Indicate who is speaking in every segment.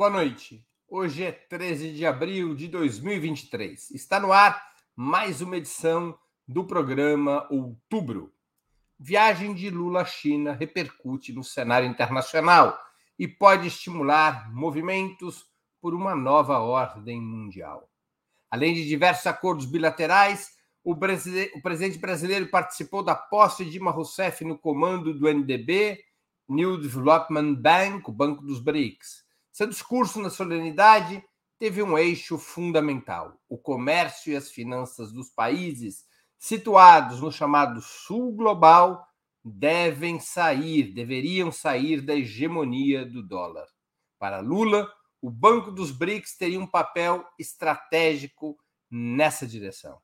Speaker 1: Boa noite. Hoje é 13 de abril de 2023. Está no ar mais uma edição do programa Outubro. Viagem de Lula à China repercute no cenário internacional e pode estimular movimentos por uma nova ordem mundial. Além de diversos acordos bilaterais, o, presidente brasileiro participou da posse de Dilma Rousseff no comando do NDB, New Development Bank, o Banco dos BRICS seu discurso na solenidade teve um eixo fundamental: o comércio e as finanças dos países situados no chamado Sul Global devem sair, deveriam sair da hegemonia do dólar. Para Lula, o Banco dos BRICS teria um papel estratégico nessa direção.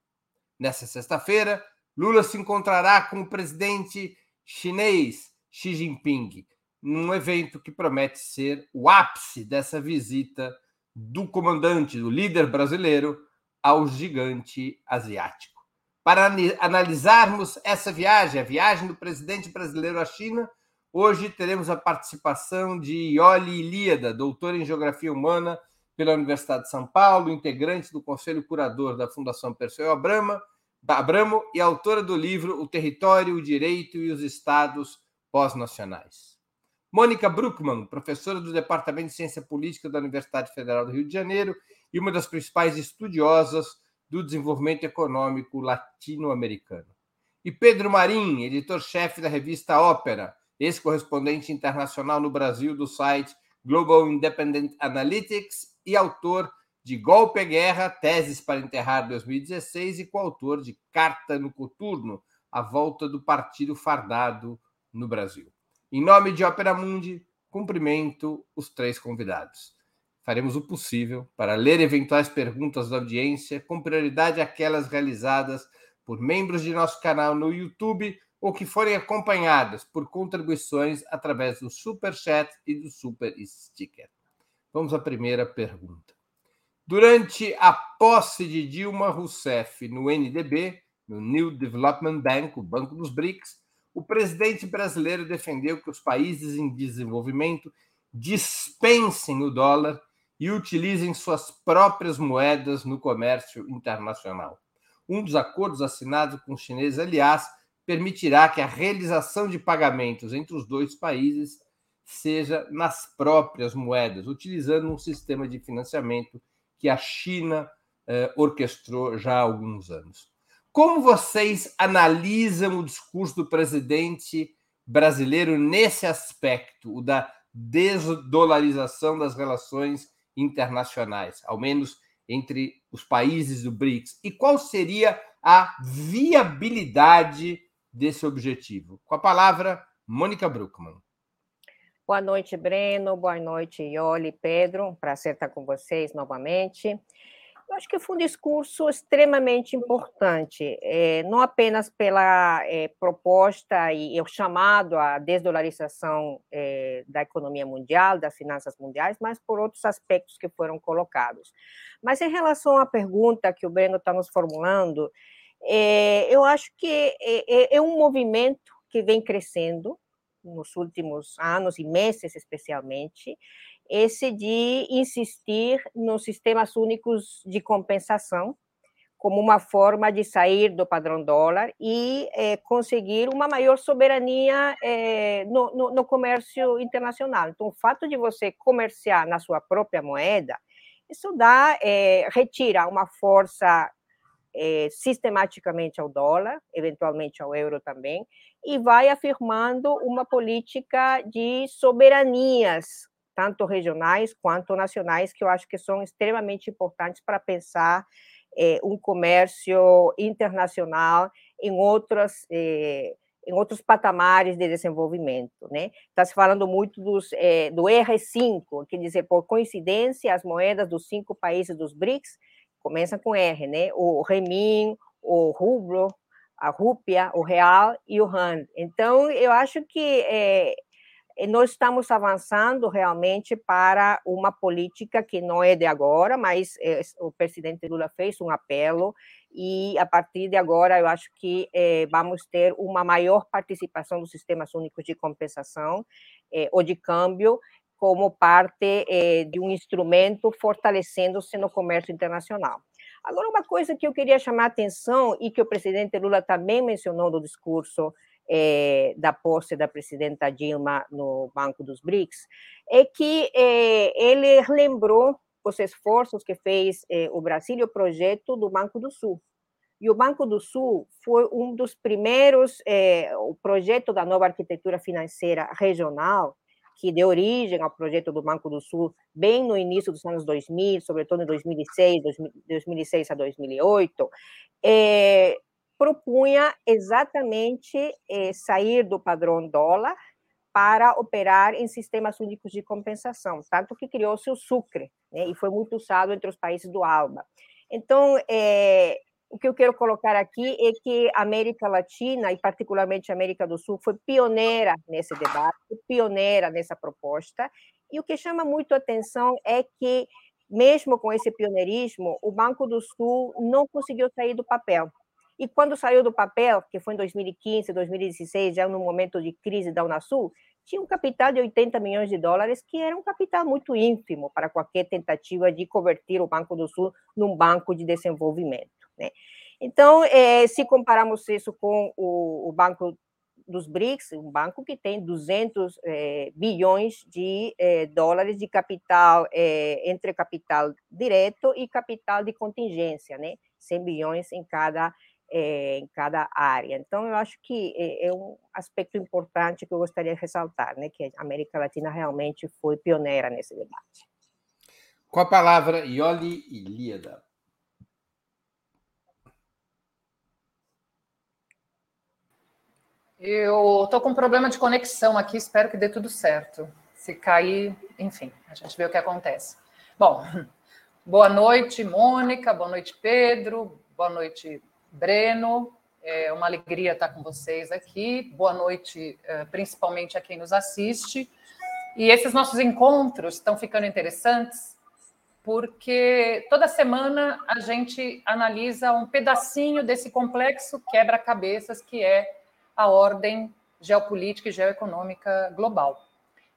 Speaker 1: Nessa sexta-feira, Lula se encontrará com o presidente chinês Xi Jinping num evento que promete ser o ápice dessa visita do comandante, do líder brasileiro, ao gigante asiático. Para analisarmos essa viagem, a viagem do presidente brasileiro à China, hoje teremos a participação de Ioli Ilíada, doutora em Geografia Humana pela Universidade de São Paulo, integrante do Conselho Curador da Fundação Perseu Abramo, Abramo e autora do livro O Território, o Direito e os Estados Pós-Nacionais. Mônica Bruckmann, professora do Departamento de Ciência Política da Universidade Federal do Rio de Janeiro e uma das principais estudiosas do desenvolvimento econômico latino-americano. E Pedro Marim, editor-chefe da revista Ópera, ex-correspondente internacional no Brasil do site Global Independent Analytics e autor de Golpe e Guerra, Teses para Enterrar 2016 e coautor de Carta no Coturno, a volta do Partido Fardado no Brasil. Em nome de Opera Mundi, cumprimento os três convidados. Faremos o possível para ler eventuais perguntas da audiência, com prioridade aquelas realizadas por membros de nosso canal no YouTube ou que forem acompanhadas por contribuições através do Super Chat e do Super Sticker. Vamos à primeira pergunta. Durante a posse de Dilma Rousseff no NDB, no New Development Bank, o Banco dos BRICS, o presidente brasileiro defendeu que os países em desenvolvimento dispensem o dólar e utilizem suas próprias moedas no comércio internacional. Um dos acordos assinados com os chineses, aliás, permitirá que a realização de pagamentos entre os dois países seja nas próprias moedas, utilizando um sistema de financiamento que a China eh, orquestrou já há alguns anos. Como vocês analisam o discurso do presidente brasileiro nesse aspecto, o da desdolarização das relações internacionais, ao menos entre os países do BRICS? E qual seria a viabilidade desse objetivo? Com a palavra, Mônica Bruckmann.
Speaker 2: Boa noite, Breno. Boa noite, Ioli, Pedro. Prazer estar com vocês novamente. Eu acho que foi um discurso extremamente importante, é, não apenas pela é, proposta e o chamado à desdolarização é, da economia mundial, das finanças mundiais, mas por outros aspectos que foram colocados. Mas em relação à pergunta que o Breno está nos formulando, eu acho que é um movimento que vem crescendo nos últimos anos e meses, especialmente, esse de insistir nos sistemas únicos de compensação como uma forma de sair do padrão dólar e é, conseguir uma maior soberania é, no, no, no, comércio internacional. Então, o fato de você comerciar na sua própria moeda, isso dá, é, retira uma força sistematicamente ao dólar, eventualmente ao euro também, e vai afirmando uma política de soberanias tanto regionais quanto nacionais, que eu acho que são extremamente importantes para pensar é, um comércio internacional em outras é, em outros patamares de desenvolvimento, né? Está se falando muito dos, é, do R5, quer dizer, por coincidência, as moedas dos cinco países dos BRICS começam com R, né? O Remin, o Rublo, a Rúpia, o Real e o Rand. Então, eu acho que é, nós estamos avançando realmente para uma política que não é de agora, mas é, o presidente Lula fez um apelo e a partir de agora eu acho que é, vamos ter uma maior participação dos sistemas únicos de compensação é, ou de câmbio como parte de um instrumento fortalecendo-se no comércio internacional. Agora, uma coisa que eu queria chamar a atenção e que o presidente Lula também mencionou no discurso eh, da posse da presidenta Dilma no Banco dos BRICS, é que eh, ele lembrou os esforços que fez eh, o Brasil e o projeto do Banco do Sul. E o Banco do Sul foi um dos primeiros, o projeto da nova arquitetura financeira regional, que deu origem ao projeto do Banco do Sul bem no início dos anos 2000, sobretudo em 2006, 2006 a 2008, é, propunha exatamente é, sair do padrão dólar para operar em sistemas únicos de compensação, tanto que criou-se o Sucre, né, e foi muito usado entre os países do ALBA. Então, é, o que eu quero colocar aqui é que a América Latina, e particularmente a América do Sul, foi pioneira nesse debate, pioneira nessa proposta, e o que chama muito atenção é que, mesmo com esse pioneirismo, o Banco do Sul não conseguiu sair do papel. E quando saiu do papel, que foi em 2015, 2016, já no momento de crise da Unasul, tinha um capital de 80 milhões de dólares, que era um capital muito ínfimo para qualquer tentativa de converter o Banco do Sul num banco de desenvolvimento. Né? Então, é, se compararmos isso com o, o, Banco dos BRICS, um banco que tem 200 é, bilhões de é, dólares de capital, entre capital direto e capital de contingência, né? 100 bilhões em cada, é, em cada área. Então, eu acho que é, é, um aspecto importante que eu gostaria de ressaltar, né? que a América Latina realmente foi pioneira nesse debate.
Speaker 1: Com a palavra, Ioli Ilíada.
Speaker 3: Eu estou com um problema de conexão aqui, espero que dê tudo certo. Se cair, enfim, a gente vê o que acontece. Bom, boa noite, Mônica, boa noite, Pedro, boa noite, Breno. É uma alegria estar com vocês aqui. Boa noite, eh, principalmente a quem nos assiste. E esses nossos encontros estão ficando interessantes porque toda semana a gente analisa um pedacinho desse complexo quebra-cabeças que é a ordem geopolítica e geoeconômica global.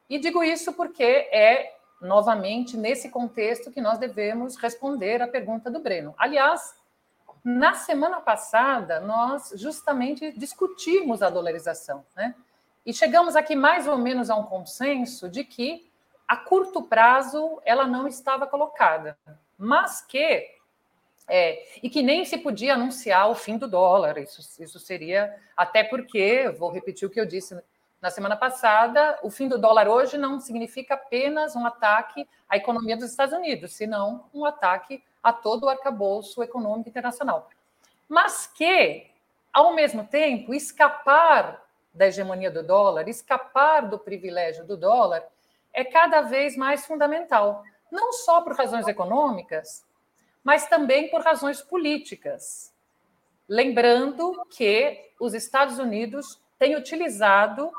Speaker 3: E digo isso porque é, novamente, nesse contexto que nós devemos responder à pergunta do Breno. Aliás, na semana passada, nós justamente discutimos a dolarização, né? E chegamos aqui mais ou menos a um consenso de que a curto prazo ela não estava colocada, mas que é, e que nem se podia anunciar o fim do dólar. Isso, isso seria, até porque, vou repetir o que eu disse na semana passada, o fim do dólar hoje não significa apenas um ataque à economia dos Estados Unidos, senão um ataque a todo o arcabouço econômico internacional. Mas que, ao mesmo tempo, escapar da hegemonia do dólar, escapar do privilégio do dólar, é cada vez mais fundamental, não só por razões econômicas, mas também por razões políticas. Lembrando que os Estados Unidos têm utilizado,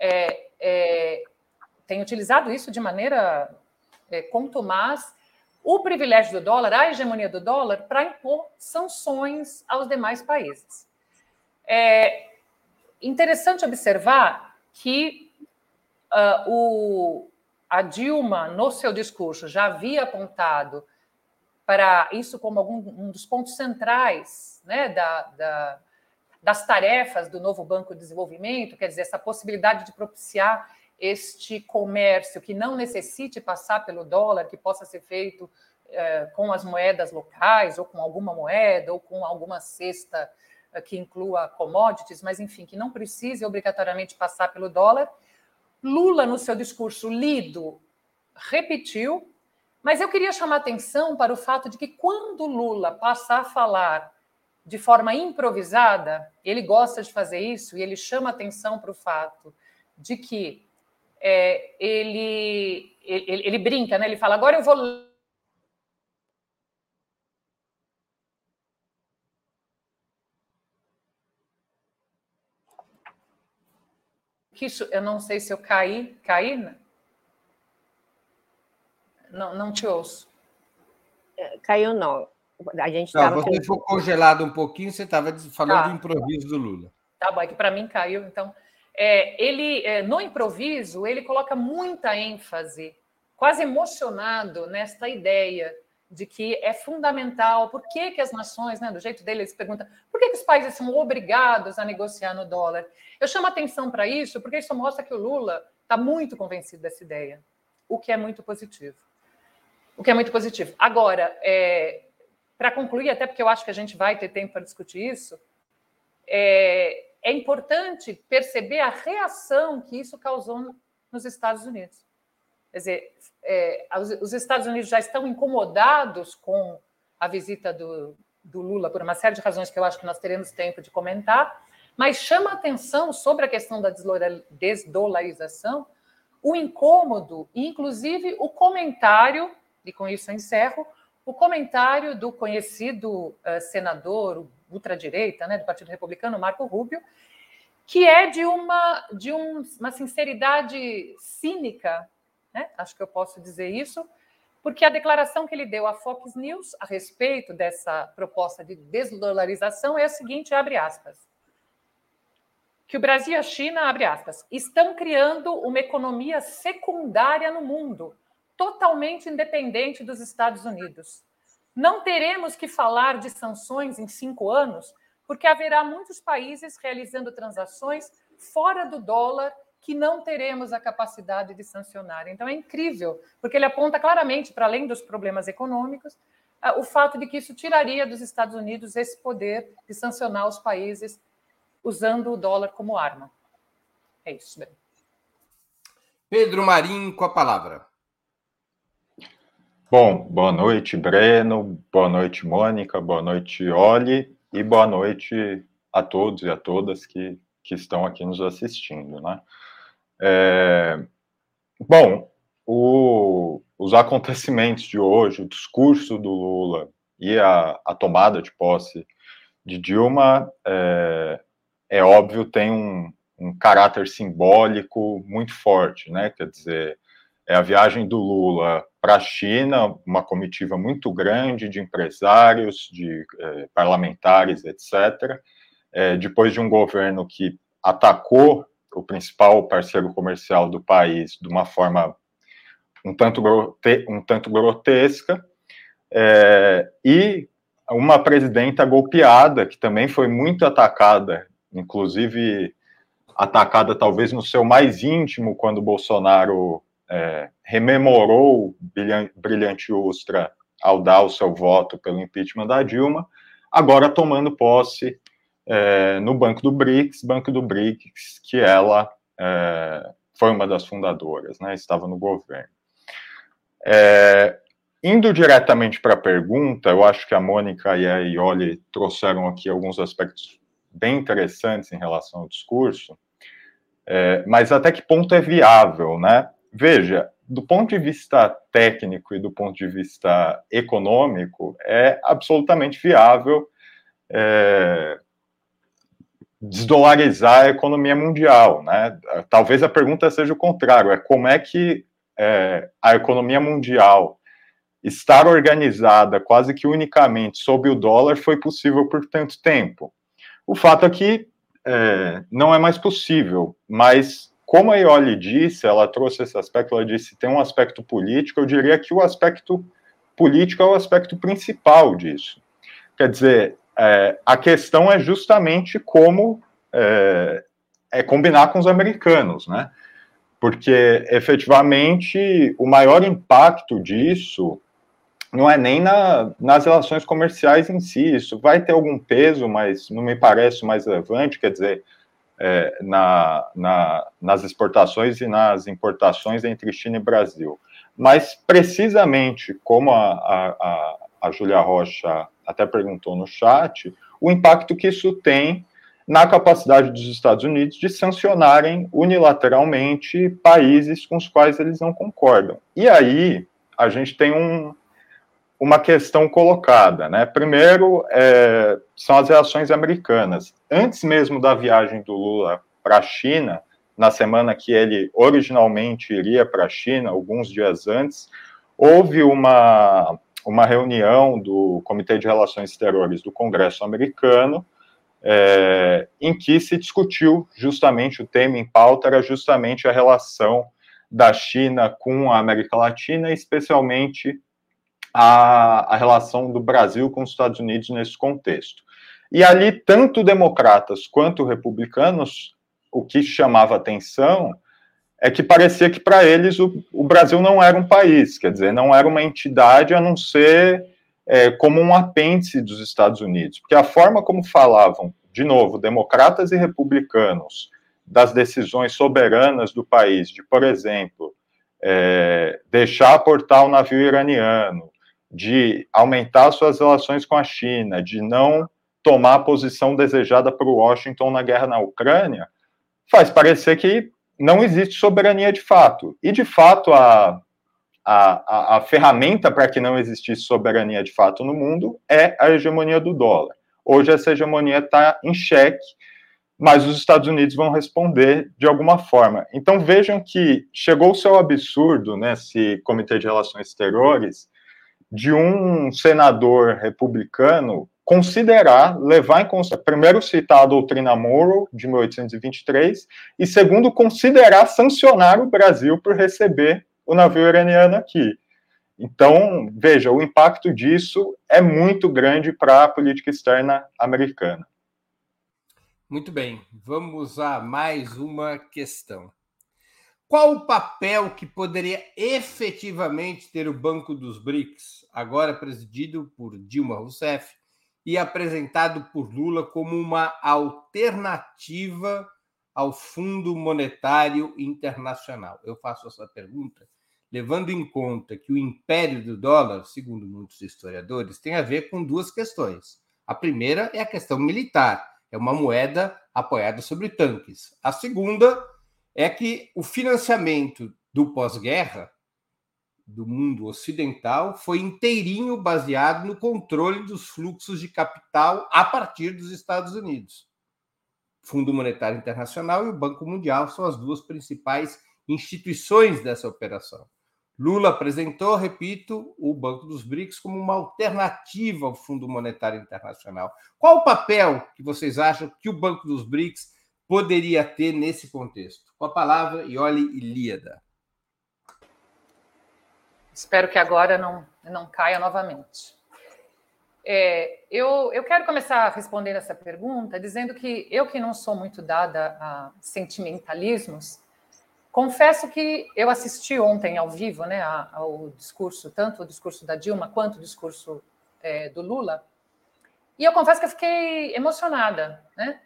Speaker 3: é, é, têm utilizado isso de maneira é, contumaz, o privilégio do dólar, a hegemonia do dólar, para impor sanções aos demais países. É interessante observar que uh, o, a Dilma, no seu discurso, já havia apontado para isso como algum, um dos pontos centrais né, da, da, das tarefas do novo Banco de Desenvolvimento, quer dizer, essa possibilidade de propiciar este comércio que não necessite passar pelo dólar, que possa ser feito é, com as moedas locais, ou com alguma moeda, ou com alguma cesta é, que inclua commodities, mas enfim, que não precise obrigatoriamente passar pelo dólar. Lula, no seu discurso lido, repetiu mas eu queria chamar atenção para o fato de que quando Lula passar a falar de forma improvisada, ele gosta de fazer isso e ele chama atenção para o fato de que é, ele, ele, ele brinca, né? Ele fala: agora eu vou eu não sei se eu caí, caí, né? Não, não te ouço.
Speaker 2: É, caiu, não. A gente
Speaker 1: estava. Você com... ficou congelado um pouquinho, você estava falando tá. do improviso do Lula.
Speaker 3: Tá bom, é que para mim caiu, então. é, ele, é, no improviso, ele coloca muita ênfase, quase emocionado, nesta ideia de que é fundamental, por que, que as nações, né, do jeito dele, eles perguntam, por que, que os países são obrigados a negociar no dólar? Eu chamo atenção para isso, porque isso mostra que o Lula está muito convencido dessa ideia, o que é muito positivo. O que é muito positivo. Agora, é, para concluir, até porque eu acho que a gente vai ter tempo para discutir isso, é, é importante perceber a reação que isso causou nos Estados Unidos. Quer dizer, é, os Estados Unidos já estão incomodados com a visita do, do, Lula por uma série de razões que eu acho que nós teremos tempo de comentar, mas chama atenção sobre a questão da desdolarização, o incômodo, inclusive o comentário, e com isso eu encerro, o comentário do conhecido uh, senador ultradireita, né, do Partido Republicano, Marco Rubio, que é de uma, de um, uma sinceridade cínica né? acho que eu posso dizer isso, porque a declaração que ele deu à Fox News a respeito dessa proposta de desdolarização é a seguinte, abre aspas, que o Brasil e a China, abre aspas, estão criando uma economia secundária no mundo, totalmente independente dos Estados Unidos. Não teremos que falar de sanções em cinco anos, porque haverá muitos países realizando transações fora do dólar que não teremos a capacidade de sancionar. Então é incrível, porque ele aponta claramente, para além dos problemas econômicos, o fato de que isso tiraria dos Estados Unidos esse poder de sancionar os países usando o dólar como arma. É isso.
Speaker 1: Pedro Marim, com a palavra.
Speaker 4: Bom, boa noite, Breno, boa noite, Mônica, boa noite, Oli, e boa noite a todos e a todas que, que estão aqui nos assistindo, né? É, bom, o, os acontecimentos de hoje, o discurso do Lula e a, a tomada de posse de Dilma, é, é óbvio, tem um, um caráter simbólico muito forte, né? Quer dizer, é a viagem do Lula para a China, uma comitiva muito grande de empresários, de é, parlamentares, etc., é, depois de um governo que atacou o principal parceiro comercial do país de uma forma um tanto, grote, um tanto grotesca, é, e uma presidenta golpeada, que também foi muito atacada, inclusive atacada talvez no seu mais íntimo, quando Bolsonaro é, rememorou brilhante, Ustra ao dar o seu voto pelo impeachment da Dilma, agora tomando posse é, no Banco do BRICS, Banco do BRICS, que ela é, foi uma das fundadoras, né, estava no governo. É, indo diretamente para a pergunta, eu acho que a Mônica e a Ioli trouxeram aqui alguns aspectos bem interessantes em relação ao discurso, é, mas até que ponto é viável, né? Veja, do ponto de vista técnico e do ponto de vista econômico, é absolutamente viável é, desdolarizar a economia mundial, né? Talvez a pergunta seja o contrário, é como é que é, a economia mundial estar organizada quase que unicamente sob o dólar foi possível por tanto tempo. O fato é que é, não é mais possível, mas como a Ioli disse, ela trouxe esse aspecto, ela disse tem um aspecto político, eu diria que o aspecto político é o aspecto principal disso. Quer dizer, é, a questão é justamente como é, é, combinar com os americanos, né? Porque efetivamente o maior impacto disso não é nem na, nas relações comerciais em si, isso vai ter algum peso, mas não me parece mais relevante, quer dizer, é, na, na, nas exportações e nas importações entre China e Brasil. Mas precisamente como a, a, a Júlia Rocha até perguntou no chat, o impacto que isso tem na capacidade dos Estados Unidos de sancionarem unilateralmente países com os quais eles não concordam. E aí a gente tem um, uma questão colocada, né? Primeiro é, são as reações americanas. Antes mesmo da viagem do Lula para a China, na semana que ele originalmente iria para a China, alguns dias antes, houve uma uma reunião do Comitê de Relações Exteriores do Congresso americano, é, em que se discutiu justamente o tema em pauta era justamente a relação da China com a América Latina, especialmente a, a relação do Brasil com os Estados Unidos nesse contexto. E ali, tanto democratas quanto republicanos, o que chamava atenção é que parecia que para eles o, o, Brasil não era um país, quer dizer, não era uma entidade a não ser é, como um apêndice dos Estados Unidos, porque a forma como falavam, de novo, democratas e republicanos, das decisões soberanas do país, de, por exemplo, é, deixar aportar o navio iraniano, de aumentar suas relações com a China, de não tomar a posição desejada por Washington na guerra na Ucrânia, faz parecer que não existe soberania de fato. E, de fato, a, a, a, ferramenta para que não existisse soberania de fato no mundo é a hegemonia do dólar. Hoje, essa hegemonia está em xeque, mas os Estados Unidos vão responder de alguma forma. Então, vejam que chegou o seu absurdo nesse Comitê de Relações Exteriores de um senador republicano considerar, levar em consideração, primeiro citar a doutrina Monroe, de 1823, e segundo, considerar sancionar o Brasil por receber o navio iraniano aqui. Então, veja, o impacto disso é muito grande para a política externa americana.
Speaker 1: Muito bem, vamos a mais uma questão. Qual o papel que poderia efetivamente ter o Banco dos BRICS, agora presidido por Dilma Rousseff, e apresentado por Lula como uma alternativa ao Fundo Monetário Internacional? Eu faço essa pergunta levando em conta que o império do dólar, segundo muitos historiadores, tem a ver com duas questões. A primeira é a questão militar, é uma moeda apoiada sobre tanques. A segunda é que o financiamento do pós-guerra do mundo ocidental foi inteirinho baseado no controle dos fluxos de capital a partir dos Estados Unidos. O Fundo Monetário Internacional e o Banco Mundial são as duas principais instituições dessa operação. Lula apresentou, repito, o Banco dos BRICS como uma alternativa ao Fundo Monetário Internacional. Qual o papel que vocês acham que o Banco dos BRICS poderia ter nesse contexto? Com a palavra, Ioli Ilíada.
Speaker 3: Espero que agora não, não caia novamente. É, eu, eu quero começar respondendo essa pergunta dizendo que eu, que não sou muito dada a sentimentalismos, confesso que eu assisti ontem ao vivo né, ao discurso, tanto o discurso da Dilma quanto o discurso é, do Lula, e eu confesso que eu fiquei emocionada, né?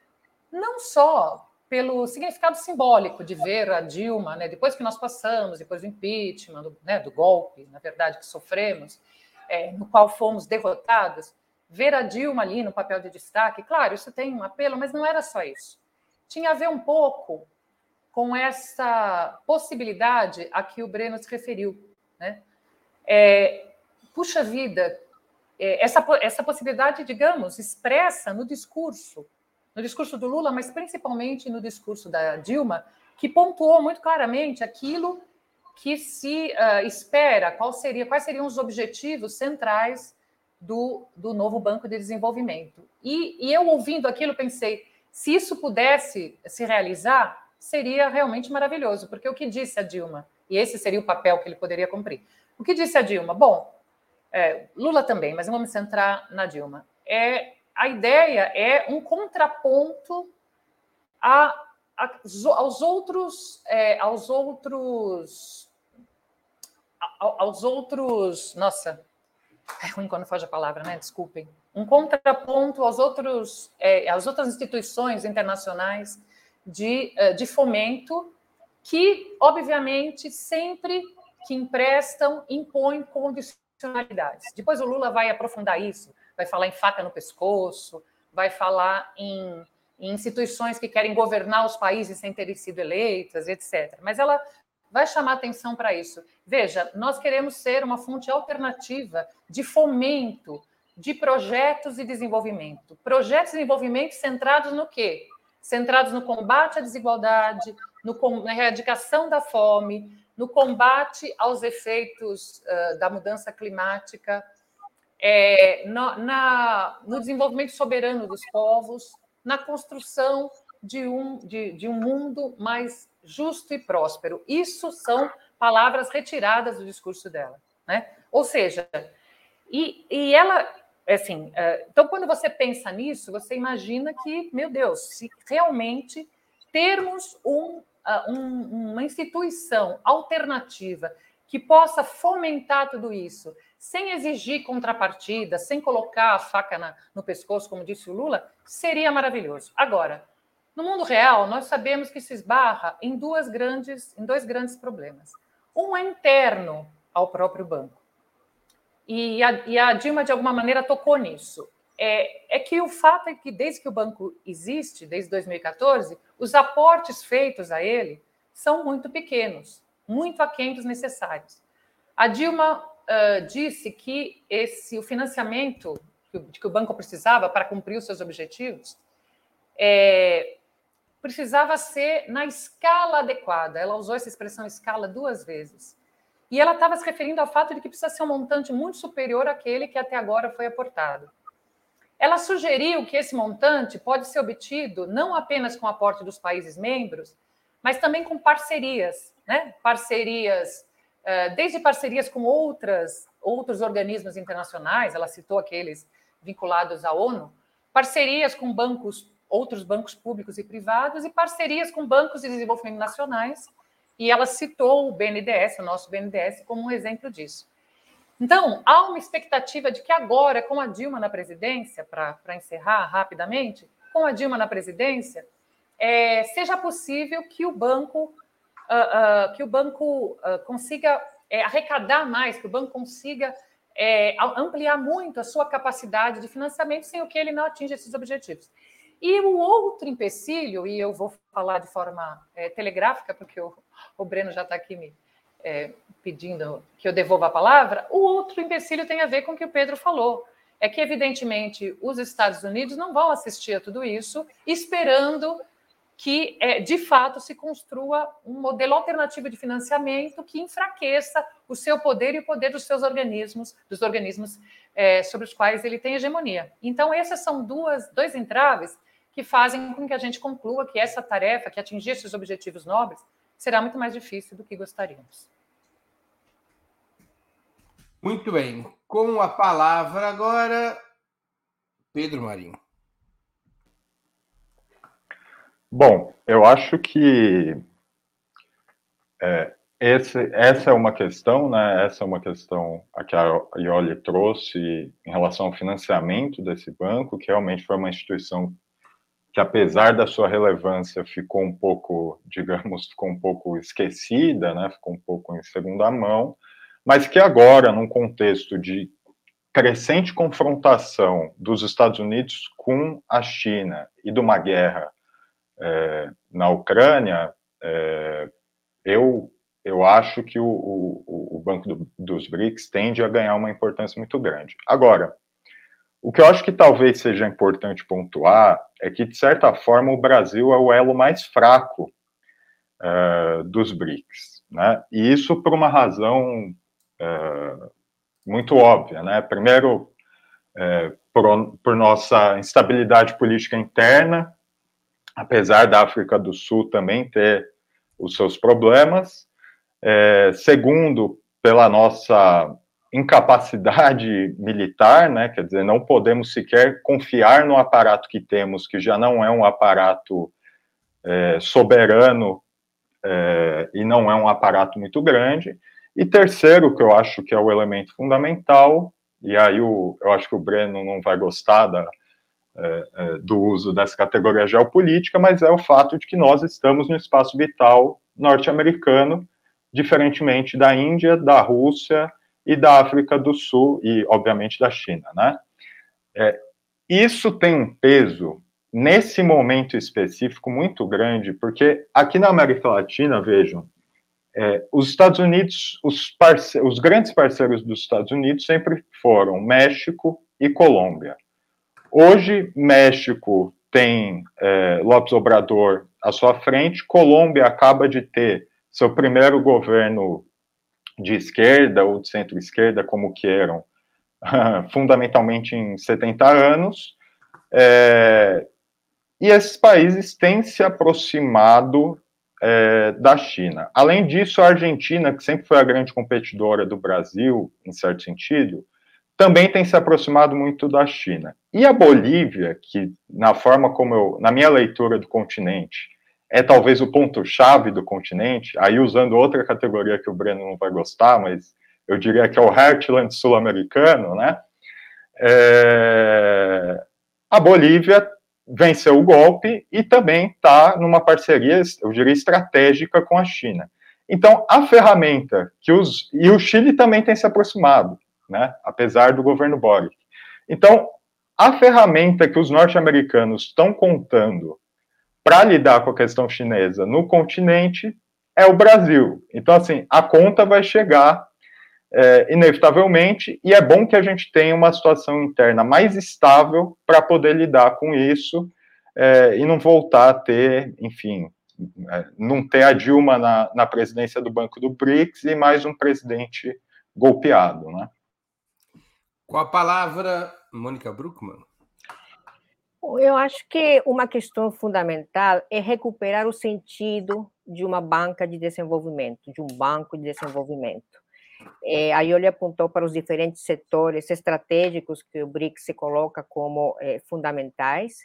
Speaker 3: não só pelo significado simbólico de ver a Dilma, né, depois que nós passamos, depois do impeachment, do, né, do golpe, na verdade, que sofremos, é, no qual fomos derrotados, ver a Dilma ali no papel de destaque, claro, isso tem um apelo, mas não era só isso. Tinha a ver um pouco com essa possibilidade a que o Breno se referiu. Né? É, puxa vida, é, essa, essa possibilidade, digamos, expressa no discurso no discurso do Lula, mas principalmente no discurso da Dilma, que pontuou muito claramente aquilo que se uh, espera, qual seria, quais seriam os objetivos centrais do, do novo Banco de Desenvolvimento. E, e eu, ouvindo aquilo, pensei: se isso pudesse se realizar, seria realmente maravilhoso, porque o que disse a Dilma, e esse seria o papel que ele poderia cumprir. O que disse a Dilma? Bom, é, Lula também, mas vamos centrar na Dilma. É a ideia é um contraponto a, a, aos outros, é, aos outros, a, aos outros, nossa, é ruim quando foge a palavra, né? Desculpem. Um contraponto aos outros, é, às outras instituições internacionais de, é, de fomento que, obviamente, sempre que emprestam, impõem condicionalidades. Depois o Lula vai aprofundar isso vai falar em faca no pescoço, vai falar em, em instituições que querem governar os países sem terem sido eleitas, etc. Mas ela vai chamar atenção para isso. Veja, nós queremos ser uma fonte alternativa de fomento de projetos de desenvolvimento. Projetos de desenvolvimento centrados no quê? Centrados no combate à desigualdade, no, na erradicação da fome, no combate aos efeitos uh, da mudança climática, é, no, na, no desenvolvimento soberano dos povos, na construção de um, de, de um mundo mais justo e próspero. Isso são palavras retiradas do discurso dela. Né? Ou seja, e, e ela, assim, é, então quando você pensa nisso, você imagina que, meu Deus, se realmente termos um, um, uma instituição alternativa que possa fomentar tudo isso, sem exigir contrapartida, sem colocar a faca na, no pescoço, como disse o Lula, seria maravilhoso. Agora, no mundo real, nós sabemos que se esbarra em duas grandes, em dois grandes problemas. Um é interno ao próprio banco. E a, e a Dilma, de alguma maneira, tocou nisso. É, é, que o fato é que, desde que o banco existe, desde 2014, os aportes feitos a ele são muito pequenos, muito aquém dos necessários. A Dilma uh, disse que esse, o financiamento que o, que o banco precisava para cumprir os seus objetivos é, precisava ser na escala adequada. Ela usou essa expressão escala duas vezes. E ela estava se referindo ao fato de que precisa ser um montante muito superior àquele que até agora foi aportado. Ela sugeriu que esse montante pode ser obtido não apenas com o aporte dos países membros, mas também com parcerias, né? Parcerias, eh, desde parcerias com outras, outros organismos internacionais, ela citou aqueles vinculados à ONU, parcerias com bancos outros bancos públicos e privados e parcerias com bancos de desenvolvimento nacionais. E ela citou o BNDES, o nosso BNDES, como um exemplo disso. Então, há uma expectativa de que agora, com a Dilma na presidência, para encerrar rapidamente, com a Dilma na presidência, é, seja possível que o banco uh, que o banco uh, consiga é, arrecadar mais, que o banco consiga é, ampliar muito a sua capacidade de financiamento, sem o que ele não atinja esses objetivos. E o outro empecilho, e eu vou falar de forma é, telegráfica, porque o, o Breno já está aqui me é, pedindo que eu devolva a palavra, o outro empecilho tem a ver com o que o Pedro falou. É que, evidentemente, os Estados Unidos não vão assistir a tudo isso esperando que, é, de fato, se construa um modelo alternativo de financiamento que enfraqueça o seu poder e o poder dos seus organismos, dos organismos é, sobre os quais ele tem hegemonia. Então, essas são duas, dois entraves que fazem com que a gente conclua que essa tarefa, que atingir esses objetivos nobres, será muito mais difícil do que gostaríamos.
Speaker 1: Muito bem. Com a palavra agora, Pedro Marinho.
Speaker 4: Bom, eu acho que é, esse, essa é uma questão, né? Essa é uma questão a que a Ioli trouxe em relação ao financiamento desse banco, que realmente foi uma instituição que apesar da sua relevância ficou um pouco, digamos, ficou um pouco esquecida, né, ficou um pouco em segunda mão, mas que agora, num contexto de crescente confrontação dos Estados Unidos com a China e de uma guerra é, na Ucrânia, é, eu, eu acho que o, o, o Banco do, dos BRICS tende a ganhar uma importância muito grande. Agora, o que eu acho que talvez seja importante pontuar é que, de certa forma, o Brasil é o elo mais fraco uh, dos BRICS. Né? E isso por uma razão uh, muito óbvia. Né? Primeiro, uh, por, por, nossa instabilidade política interna, apesar da África do Sul também ter os seus problemas. segundo, pela nossa incapacidade militar, né? Quer dizer, não podemos sequer confiar no aparato que temos, que já não é um aparato é, soberano é, e não é um aparato muito grande. E terceiro, que eu acho que é o elemento fundamental, e aí o, eu acho que o Breno não vai gostar da, é, é do uso dessa categoria geopolítica, mas é o fato de que nós estamos no espaço vital norte-americano, diferentemente da Índia, da Rússia e da África do Sul e, obviamente, da China, né? É, isso tem um peso nesse momento específico muito grande, porque aqui na América Latina, vejam, é, os Estados Unidos, os, os grandes parceiros dos Estados Unidos sempre foram México e Colômbia. Hoje, México tem é, Lopes Obrador à sua frente, Colômbia acaba de ter seu primeiro governo de esquerda ou de centro-esquerda, como queiram, fundamentalmente em 70 anos. É, e esses países têm se aproximado é, da China. Além disso, a Argentina, que sempre foi a grande competidora do Brasil, em certo sentido, também tem se aproximado muito da China. E a Bolívia, que na forma como eu, na minha leitura do continente, é talvez o ponto-chave do continente, aí usando outra categoria que o Breno não vai gostar, mas eu diria que é o Heartland sul-americano, né? É, a Bolívia venceu o golpe e também está numa parceria, eu diria, estratégica com a China. Então, a ferramenta que os. E o Chile também tem se aproximado, né? Apesar do governo Boric. Então, a ferramenta que os norte-americanos estão contando para lidar com a questão chinesa no continente é o Brasil. Então, assim, a conta vai chegar é, inevitavelmente, e é bom que a gente tenha uma situação interna mais estável para poder lidar com isso é, e não voltar a ter, enfim, é, não ter a Dilma na, na presidência do Banco do BRICS e mais um presidente golpeado, né?
Speaker 1: Com a palavra, Mônica Bruckmann.
Speaker 2: Eu acho que uma questão fundamental é recuperar o sentido de uma banca de desenvolvimento, de um banco de desenvolvimento. É, aí ele apontou para os diferentes setores estratégicos que o BRICS se coloca como é, fundamentais,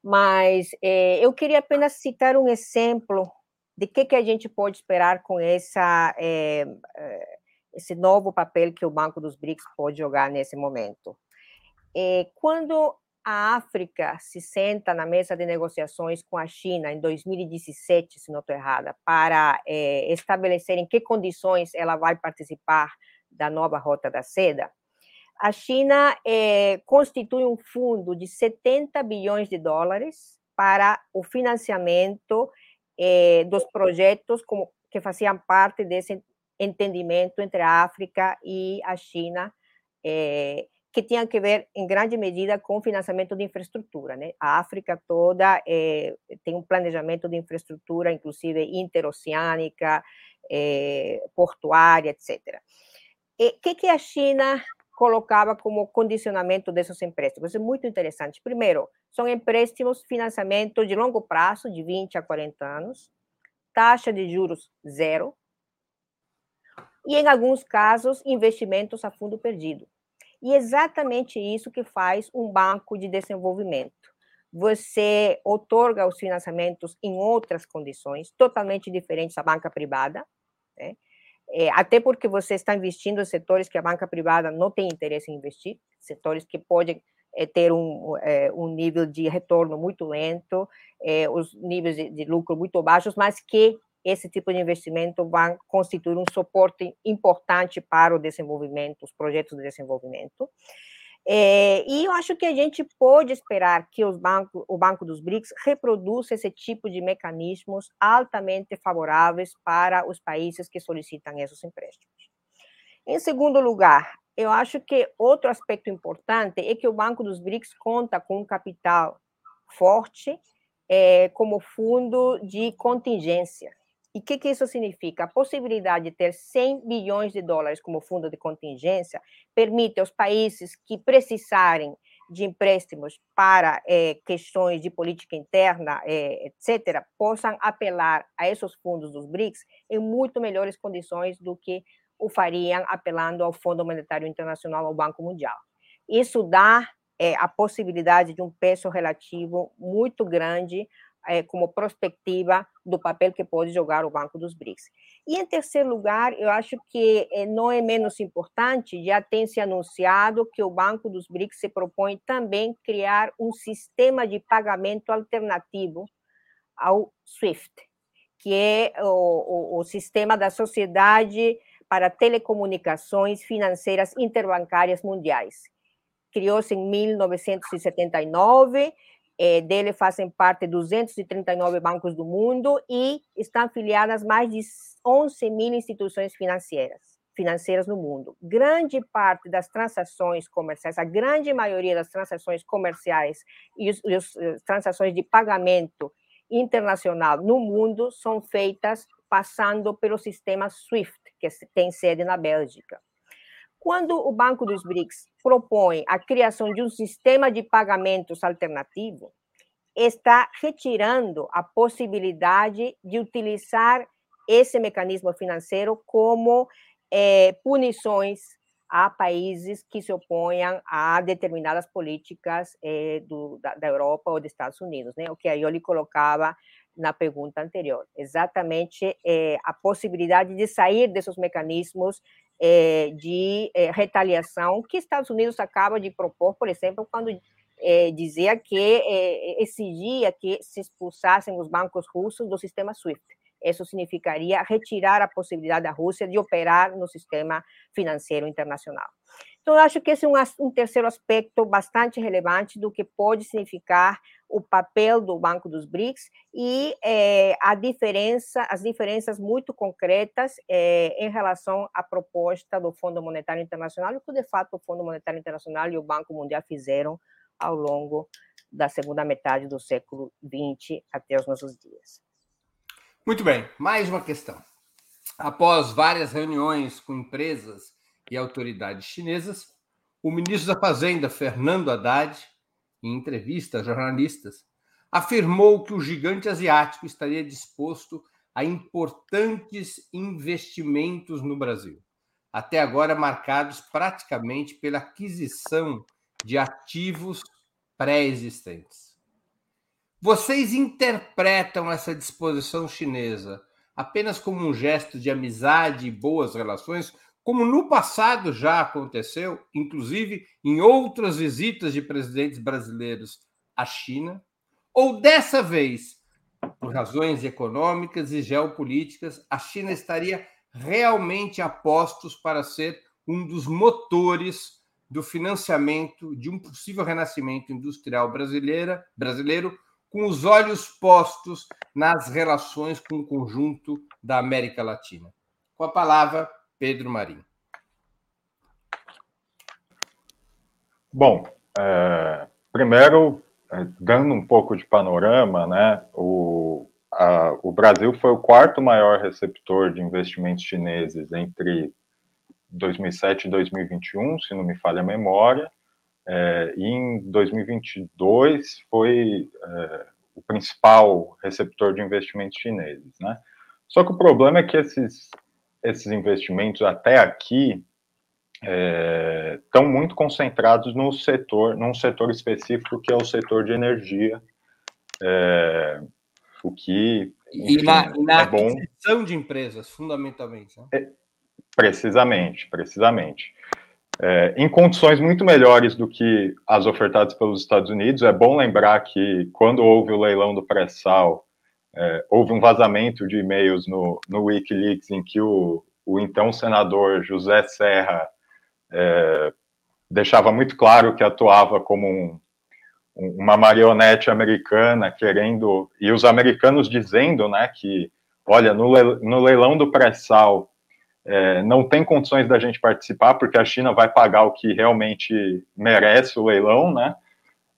Speaker 2: mas é, eu queria apenas citar um exemplo de que que a gente pode esperar com essa é, é, esse novo papel que o Banco dos BRICS pode jogar nesse momento. É, quando a África se senta na mesa de negociações com a China em 2017, se não estou errada, para é, estabelecer em que condições ela vai participar da nova Rota da Seda, a China é, constitui um fundo de 70 bilhões de dólares para o financiamento é, dos projetos como, que faziam parte desse entendimento entre a África e a China que tinham que ver, em grande medida, com financiamento de infraestrutura. Né? A África toda é, tem um planejamento de infraestrutura, inclusive interoceânica, é, portuária, etc. O que, que a China colocava como condicionamento desses empréstimos? É muito interessante. Primeiro, são empréstimos, financiamento de longo prazo, de 20 a 40 anos, taxa de juros zero, e, em alguns casos, investimentos a fundo perdido. E exatamente isso que faz um banco de desenvolvimento. Você otorga os financiamentos em outras condições, totalmente diferentes da banca privada, né? é, até porque você está investindo em setores que a banca privada não tem interesse em investir, setores que podem é, ter um, é, um nível de retorno muito lento, é, os níveis de, de lucro muito baixos, mas que esse tipo de investimento vai constituir um suporte importante para o desenvolvimento, os projetos de desenvolvimento. É, e eu acho que a gente pode esperar que os o Banco dos BRICS reproduza esse tipo de mecanismos altamente favoráveis para os países que solicitam esses empréstimos. Em segundo lugar, eu acho que outro aspecto importante é que o Banco dos BRICS conta com um capital forte é, como fundo de contingência. E o que, que isso significa? A possibilidade de ter 100 bilhões de dólares como fundo de contingência permite aos países que precisarem de empréstimos para é, questões de política interna, é, etc., possam apelar a esses fundos dos BRICS em muito melhores condições do que o fariam apelando ao Fundo Monetário Internacional, ao Banco Mundial. Isso dá é, a possibilidade de um peso relativo muito grande é, como perspectiva do papel que pode jogar o Banco dos BRICS. E, em terceiro lugar, eu acho que é, não é menos importante, já tem se anunciado que o Banco dos BRICS se propõe também criar um sistema de pagamento alternativo ao SWIFT, que é o, o, o sistema da Sociedade para Telecomunicações Financeiras Interbancárias Mundiais. Criou-se em 1979 é, dele fazem parte 239 bancos do mundo e estão afiliadas mais de 11 mil instituições financeiras, financeiras no mundo. Grande parte das transações comerciais, a grande maioria das transações comerciais e as transações de pagamento internacional no mundo são feitas passando pelo sistema SWIFT, que tem sede na Bélgica. Quando o Banco dos BRICS propõe a criação de um sistema de pagamentos alternativo, está retirando a possibilidade de utilizar esse mecanismo financeiro como é, punições a países que se oponham a determinadas políticas é, do, da, da, Europa ou dos Estados Unidos, né? O que eu lhe colocava na pergunta anterior, exatamente é, a possibilidade de sair desses mecanismos é, de retaliação que Estados Unidos acaba de propor, por exemplo, quando dizia que exigia que se expulsassem os bancos russos do sistema SWIFT isso significaria retirar a possibilidade da Rússia de operar no sistema financeiro internacional. Então, eu acho que esse é um, um, terceiro aspecto bastante relevante do que pode significar o papel do Banco dos BRICS e é, a diferença, as diferenças muito concretas é, em relação à proposta do Fundo Monetário Internacional, e que de fato o Fundo Monetário Internacional e o Banco Mundial fizeram ao longo da segunda metade do século XX até os nossos dias.
Speaker 1: Muito bem, mais uma questão. Após várias reuniões com empresas e autoridades chinesas, o ministro da Fazenda, Fernando Haddad, em entrevista a jornalistas, afirmou que o gigante asiático estaria disposto a importantes investimentos no Brasil, até agora marcados praticamente pela aquisição de ativos pré-existentes. Vocês interpretam essa disposição chinesa apenas como um gesto de amizade e boas relações, como no passado já aconteceu, inclusive em outras visitas de presidentes brasileiros à China? Ou dessa vez, por razões econômicas e geopolíticas, a China estaria realmente a postos para ser um dos motores do financiamento de um possível renascimento industrial brasileira, brasileiro com os olhos postos nas relações com o conjunto da América Latina. Com a palavra, Pedro Marinho.
Speaker 4: Bom, é, primeiro, é, dando um pouco de panorama, né, o, a, o Brasil foi o quarto maior receptor de investimentos chineses entre 2007 e 2021, se não me falha a memória, é, e em 2022 foi é, o principal receptor de investimentos chineses, né? Só que o problema é que esses, esses investimentos até aqui é, estão muito concentrados no setor, num setor específico que é o setor de energia, é, o que
Speaker 1: enfim, e na, na é bom. aquisição de empresas, fundamentalmente. Né?
Speaker 4: É, precisamente, precisamente é, em condições muito melhores do que as ofertadas pelos Estados Unidos. É bom lembrar que quando houve o leilão do pré-sal, é, houve um vazamento de e-mails no, no Wikileaks em que o, o então senador José Serra é, deixava muito claro que atuava como um, uma marionete americana querendo e os americanos dizendo, né, que olha no leilão do pré-sal é, não tem condições da gente participar, porque a China vai pagar o que realmente merece o leilão, né?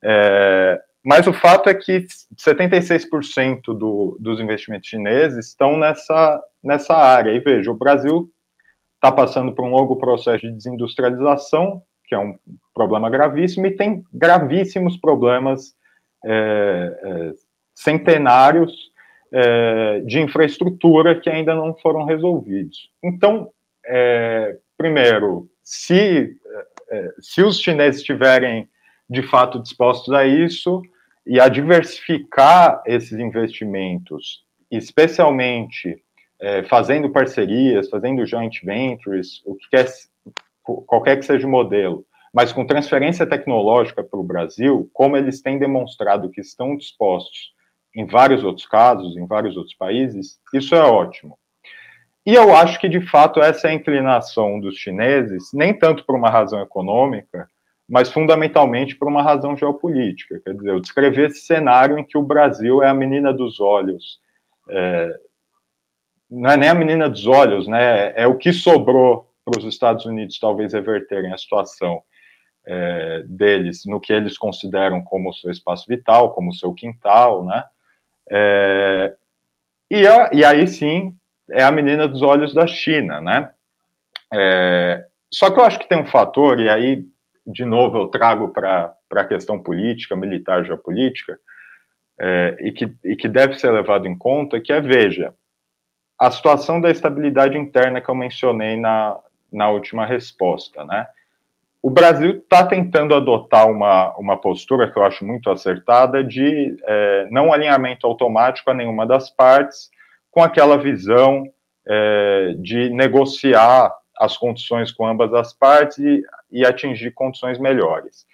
Speaker 4: É, mas o fato é que 76% do, dos investimentos chineses estão nessa, nessa área. E veja, o Brasil está passando por um longo processo de desindustrialização, que é um problema gravíssimo, e tem gravíssimos problemas é, é centenários é, de infraestrutura que ainda não foram resolvidos. Então, é, primeiro, se, é, se os chineses estiverem de fato dispostos a isso e a diversificar esses investimentos, especialmente é, fazendo parcerias, fazendo joint ventures, o que quer, qualquer que seja o modelo, mas com transferência tecnológica para o Brasil, como eles têm demonstrado que estão dispostos em vários outros casos, em vários outros países, isso é ótimo. E eu acho que, de fato, essa é a inclinação dos chineses, nem tanto por uma razão econômica, mas fundamentalmente por uma razão geopolítica. Quer dizer, eu descrevi esse cenário em que o Brasil é a menina dos olhos. É, não é nem a menina dos olhos, né? É o que sobrou para os Estados Unidos talvez reverterem a situação é, deles no que eles consideram como o seu espaço vital, como seu quintal, né? É, e, a, e, aí sim é a menina dos olhos da China, né? É, só que eu acho que tem um fator, e aí, de novo, eu trago para a questão política, militar, geopolítica, é, e, que, e que deve ser levado em conta, que é, veja, a situação da estabilidade interna que eu mencionei na, na última resposta, né? O Brasil está tentando adotar uma, uma postura que eu acho muito acertada de é, não alinhamento automático a nenhuma das partes, com aquela visão é, de negociar as condições com ambas as partes e, e atingir condições melhores.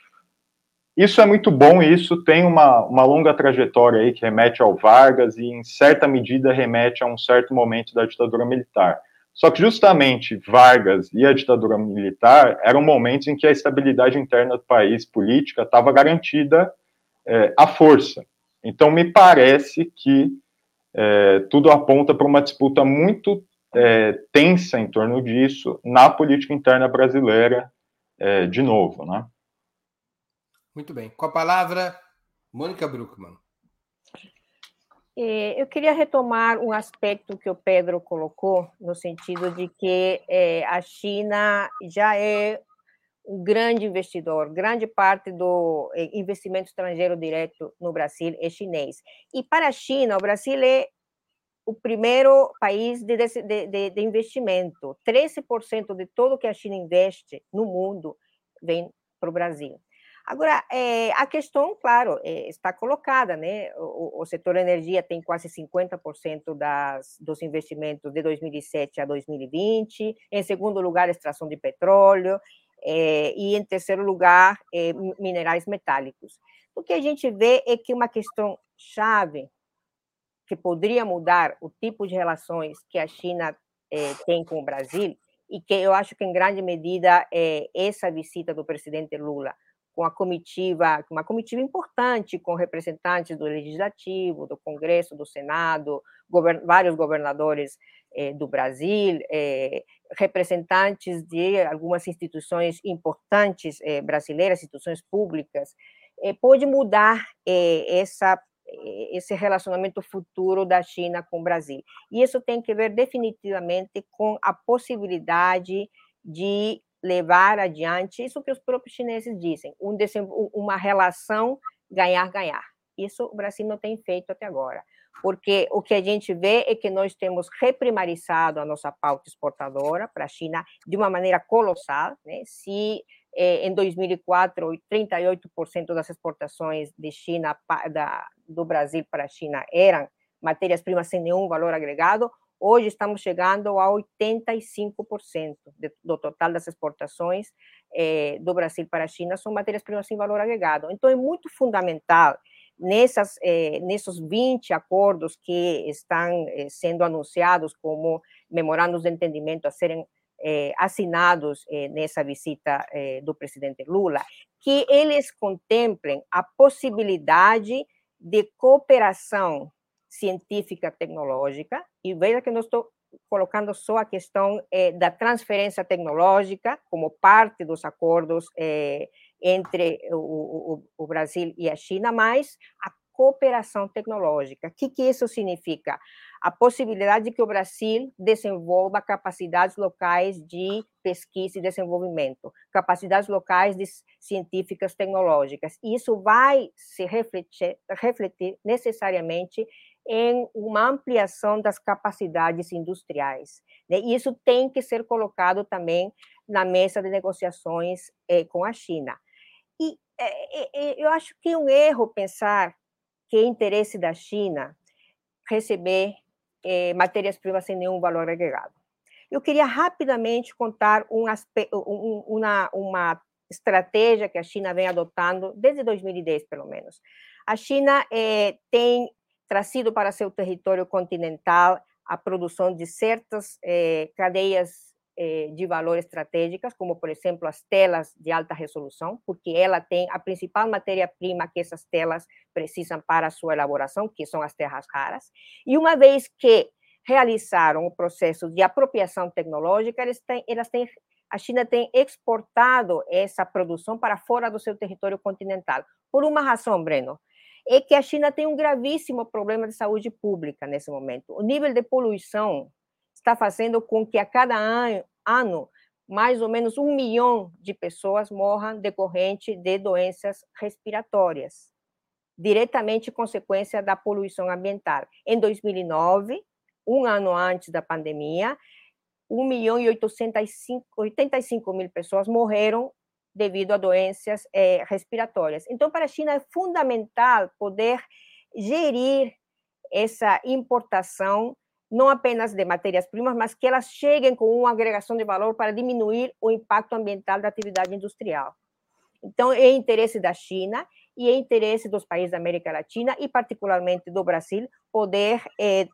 Speaker 4: Isso é muito bom isso tem uma, uma longa trajetória aí que remete ao Vargas e, em certa medida, remete a um certo momento da ditadura militar. Só que justamente Vargas e a ditadura militar eram momentos em que a estabilidade interna do país política estava garantida é, à força. Então, me parece que é, tudo aponta para uma disputa muito é, tensa em torno disso na política interna brasileira, é, de novo, né?
Speaker 1: Muito bem. Com a palavra, Mônica Bruckmann.
Speaker 2: É, eu queria retomar um aspecto que o Pedro colocou, no sentido de que é, a China já é um grande investidor, grande parte do é, investimento estrangeiro direto no Brasil é chinês. E para a China, o Brasil é o primeiro país de, de, de investimento. 13% de tudo que a China investe no mundo vem para o Brasil. Agora, é, a questão, claro, é, está colocada, né? O, o, setor energia tem quase 50% das, dos investimentos de 2007 a 2020. Em segundo lugar, extração de petróleo. É, e em terceiro lugar, minerais metálicos. O que a gente vê é que uma questão chave que poderia mudar o tipo de relações que a China tem com o Brasil, e que eu acho que em grande medida é essa visita do presidente Lula com a comitiva, uma comitiva importante com representantes do Legislativo, do Congresso, do Senado, govern vários governadores eh, do Brasil, eh, representantes de algumas instituições importantes eh, brasileiras, instituições públicas, eh, pode mudar eh, essa eh, esse relacionamento futuro da China com o Brasil. E isso tem que ver definitivamente com a possibilidade de levar adiante isso que os próprios chineses dizem, um, uma relação ganhar-ganhar. Isso o Brasil não tem feito até agora, porque o que a gente vê é que nós temos reprimarizado a nossa pauta exportadora para a China de uma maneira colossal. Né? Se eh, em 2004 38% das exportações de China da, do Brasil para a China eram matérias-primas sem nenhum valor agregado, Hoje estamos chegando a 85% de, do total das exportações eh, do Brasil para a China são matérias-primas sem valor agregado. Então, é muito fundamental nessas, eh, nesses 20 acordos que estão eh, sendo anunciados como memorandos de entendimento a serem assinados nessa visita do presidente Lula, que eles contemplem a possibilidade de cooperação científica tecnológica, e veja que não estou colocando só a questão eh, da transferência tecnológica como parte dos acordos eh, entre o, o, o, Brasil e a China, mas a cooperação tecnológica. O que, que isso significa? A possibilidade de que o Brasil desenvolva capacidades locais de pesquisa e desenvolvimento, capacidades locais de científicas tecnológicas. E isso vai se refletir, refletir necessariamente em uma ampliação das capacidades industriais. Né? E isso tem que ser colocado também na mesa de negociações eh, com a China. E eh, eu acho que é um erro pensar que é interesse da China receber eh, matérias-primas sem nenhum valor agregado. Eu queria rapidamente contar um aspecto, um, uma, uma estratégia que a China vem adotando desde 2010, pelo menos. A China tem trazido para seu território continental a produção de certas eh, cadeias eh, de valor estratégicas, como, por exemplo, as telas de alta resolução, porque ela tem a principal matéria-prima que essas telas precisam para a sua elaboração, que são as terras raras. E uma vez que realizaram o processo de apropriação tecnológica, eles têm, elas têm, a China tem exportado essa produção para fora do seu território continental. Por uma razão, Breno, é que a China tem um gravíssimo problema de saúde pública nesse momento. O nível de poluição está fazendo com que a cada ano, mais ou menos um milhão de pessoas morram decorrente de doenças respiratórias. diretamente consequência da poluição ambiental. Em 2009, um ano antes da pandemia, 1 milhão e 85 mil pessoas morreram devido a doenças é, respiratórias. Então, para a China é fundamental poder gerir essa importação, não apenas de matérias-primas, mas que elas cheguem com uma agregação de valor para diminuir o impacto ambiental da atividade industrial. Então, é interesse da China e é interesse dos países da América Latina e, particularmente, do Brasil, poder é,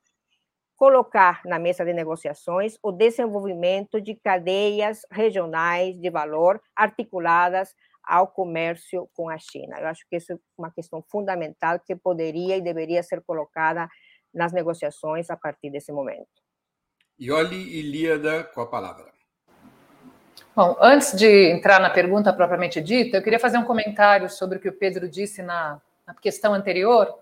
Speaker 2: colocar na mesa de negociações o desenvolvimento de cadeias regionais de valor articuladas ao comércio com a China. Eu acho que isso é uma questão fundamental que poderia e deveria ser colocada nas negociações a partir desse momento.
Speaker 1: Ioli Ilíada com a palavra.
Speaker 3: Bom, antes de entrar na pergunta propriamente dita, eu queria fazer um comentário sobre o que o Pedro disse na, na questão anterior,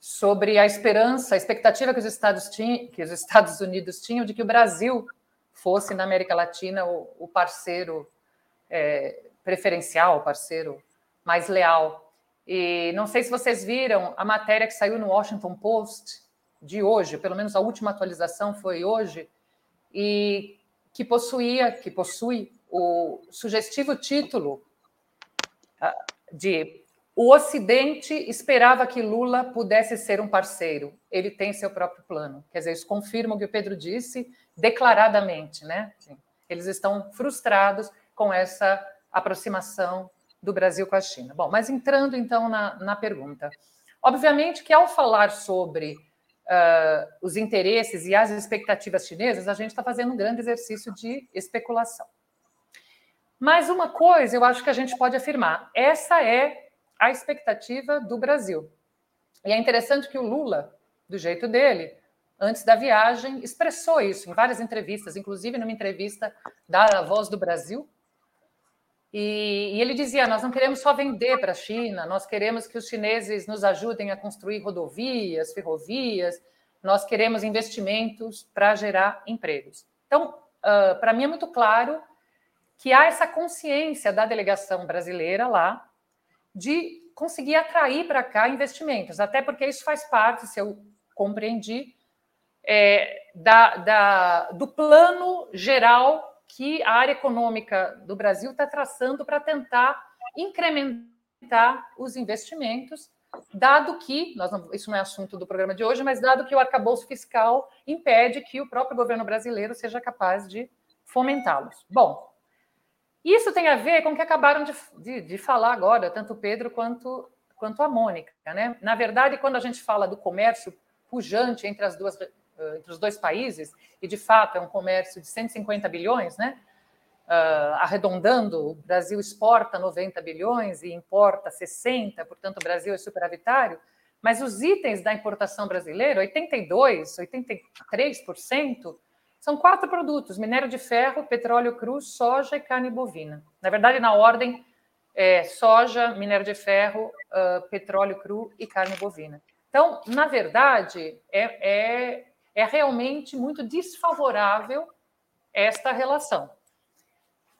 Speaker 3: sobre a esperança, a expectativa que os Estados, tinham, que os Estados Unidos tinham de que o Brasil fosse na América Latina o, o parceiro é, preferencial, o parceiro mais leal. E não sei se vocês viram a matéria que saiu no Washington Post de hoje, pelo menos a última atualização foi hoje, e que possuía, que possui o sugestivo título ah, de o Ocidente esperava que Lula pudesse ser um parceiro. Ele tem seu próprio plano. Quer dizer, isso confirma o que o Pedro disse declaradamente, né? Eles estão frustrados com essa aproximação do Brasil com a China. Bom, mas entrando então na, na pergunta. Obviamente que ao falar sobre uh, os interesses e as expectativas chinesas, a gente está fazendo um grande exercício de especulação. Mas uma coisa eu acho que a gente pode afirmar: essa é a expectativa do Brasil. E é interessante que o Lula, do jeito dele, antes da viagem, expressou isso em várias entrevistas, inclusive numa entrevista da Voz do Brasil. E, e ele dizia: Nós não queremos só vender para a China, nós queremos que os chineses nos ajudem a construir rodovias, ferrovias, nós queremos investimentos para gerar empregos. Então, uh, para mim é muito claro que há essa consciência da delegação brasileira lá de conseguir atrair para cá investimentos, até porque isso faz parte, se eu compreendi, é, da, da, do plano geral que a área econômica do Brasil está traçando para tentar incrementar os investimentos, dado que, não, isso não é assunto do programa de hoje, mas dado que o arcabouço fiscal impede que o próprio governo brasileiro seja capaz de fomentá-los. Bom, isso tem a ver com o que acabaram de, de, de falar agora, tanto o Pedro quanto, quanto a Mônica. Né? Na verdade, quando a gente fala do comércio pujante entre, as duas, entre os dois países, e de fato é um comércio de 150 bilhões, né? Uh, arredondando, o Brasil exporta 90 bilhões e importa 60, portanto o Brasil é superavitário, mas os itens da importação brasileira, 82, 83%, são quatro produtos: minério de ferro, petróleo cru, soja e carne bovina. Na verdade, na ordem, é soja, minério de ferro, uh, petróleo cru e carne bovina. Então, na verdade, é, é, é realmente muito desfavorável esta relação.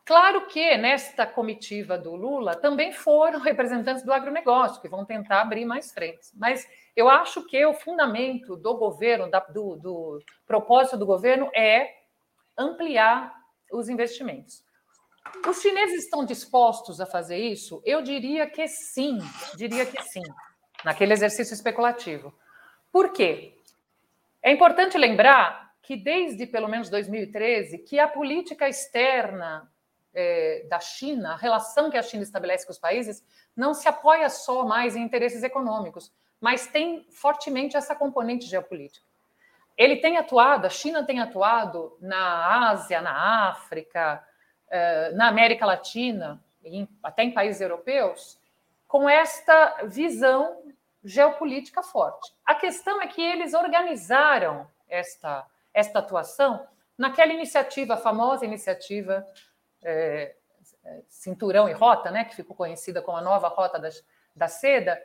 Speaker 3: Claro que nesta comitiva do Lula também foram representantes do agronegócio, que vão tentar abrir mais frentes. Mas eu acho que o fundamento do governo, do, do propósito do governo é ampliar os investimentos. Os chineses estão dispostos a fazer isso? Eu diria que sim, diria que sim, naquele exercício especulativo. Por quê? É importante lembrar que desde pelo menos 2013 que a política externa é, da China, a relação que a China estabelece com os países, não se apoia só mais em interesses econômicos, mas tem fortemente essa componente geopolítica. Ele tem atuado, a China tem atuado na Ásia, na África, eh, na América Latina, até em países europeus, com esta visão geopolítica forte. A questão é que eles organizaram esta, esta atuação naquela iniciativa, a famosa iniciativa é, Cinturão e Rota, né, que ficou conhecida como a nova Rota da, da Seda,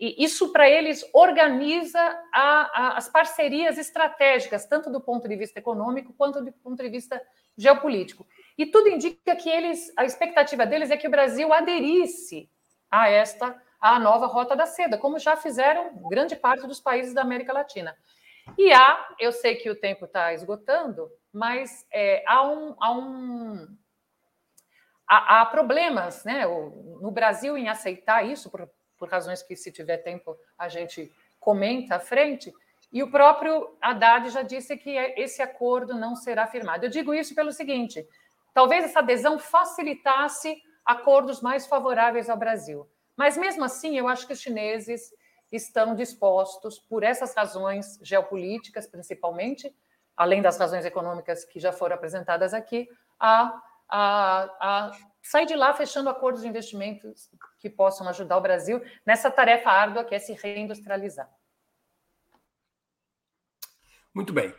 Speaker 3: e isso, para eles, organiza a, a, as parcerias estratégicas, tanto do ponto de vista econômico quanto do ponto de vista geopolítico. E tudo indica que eles, a expectativa deles é que o Brasil aderisse a esta à nova Rota da Seda, como já fizeram grande parte dos países da América Latina. E há, eu sei que o tempo está esgotando, mas é, há um, há um há, problemas né, no Brasil em aceitar isso, por, por razões que, se tiver tempo, a gente comenta à frente. E o próprio Haddad já disse que esse acordo não será firmado. Eu digo isso pelo seguinte: talvez essa adesão facilitasse acordos mais favoráveis ao Brasil. Mas mesmo assim, eu acho que os chineses estão dispostos, por essas razões geopolíticas principalmente, além das razões econômicas que já foram apresentadas aqui, a, a, a sair de lá fechando acordos de investimentos que possam ajudar o Brasil nessa tarefa árdua que é se reindustrializar.
Speaker 1: Muito bem.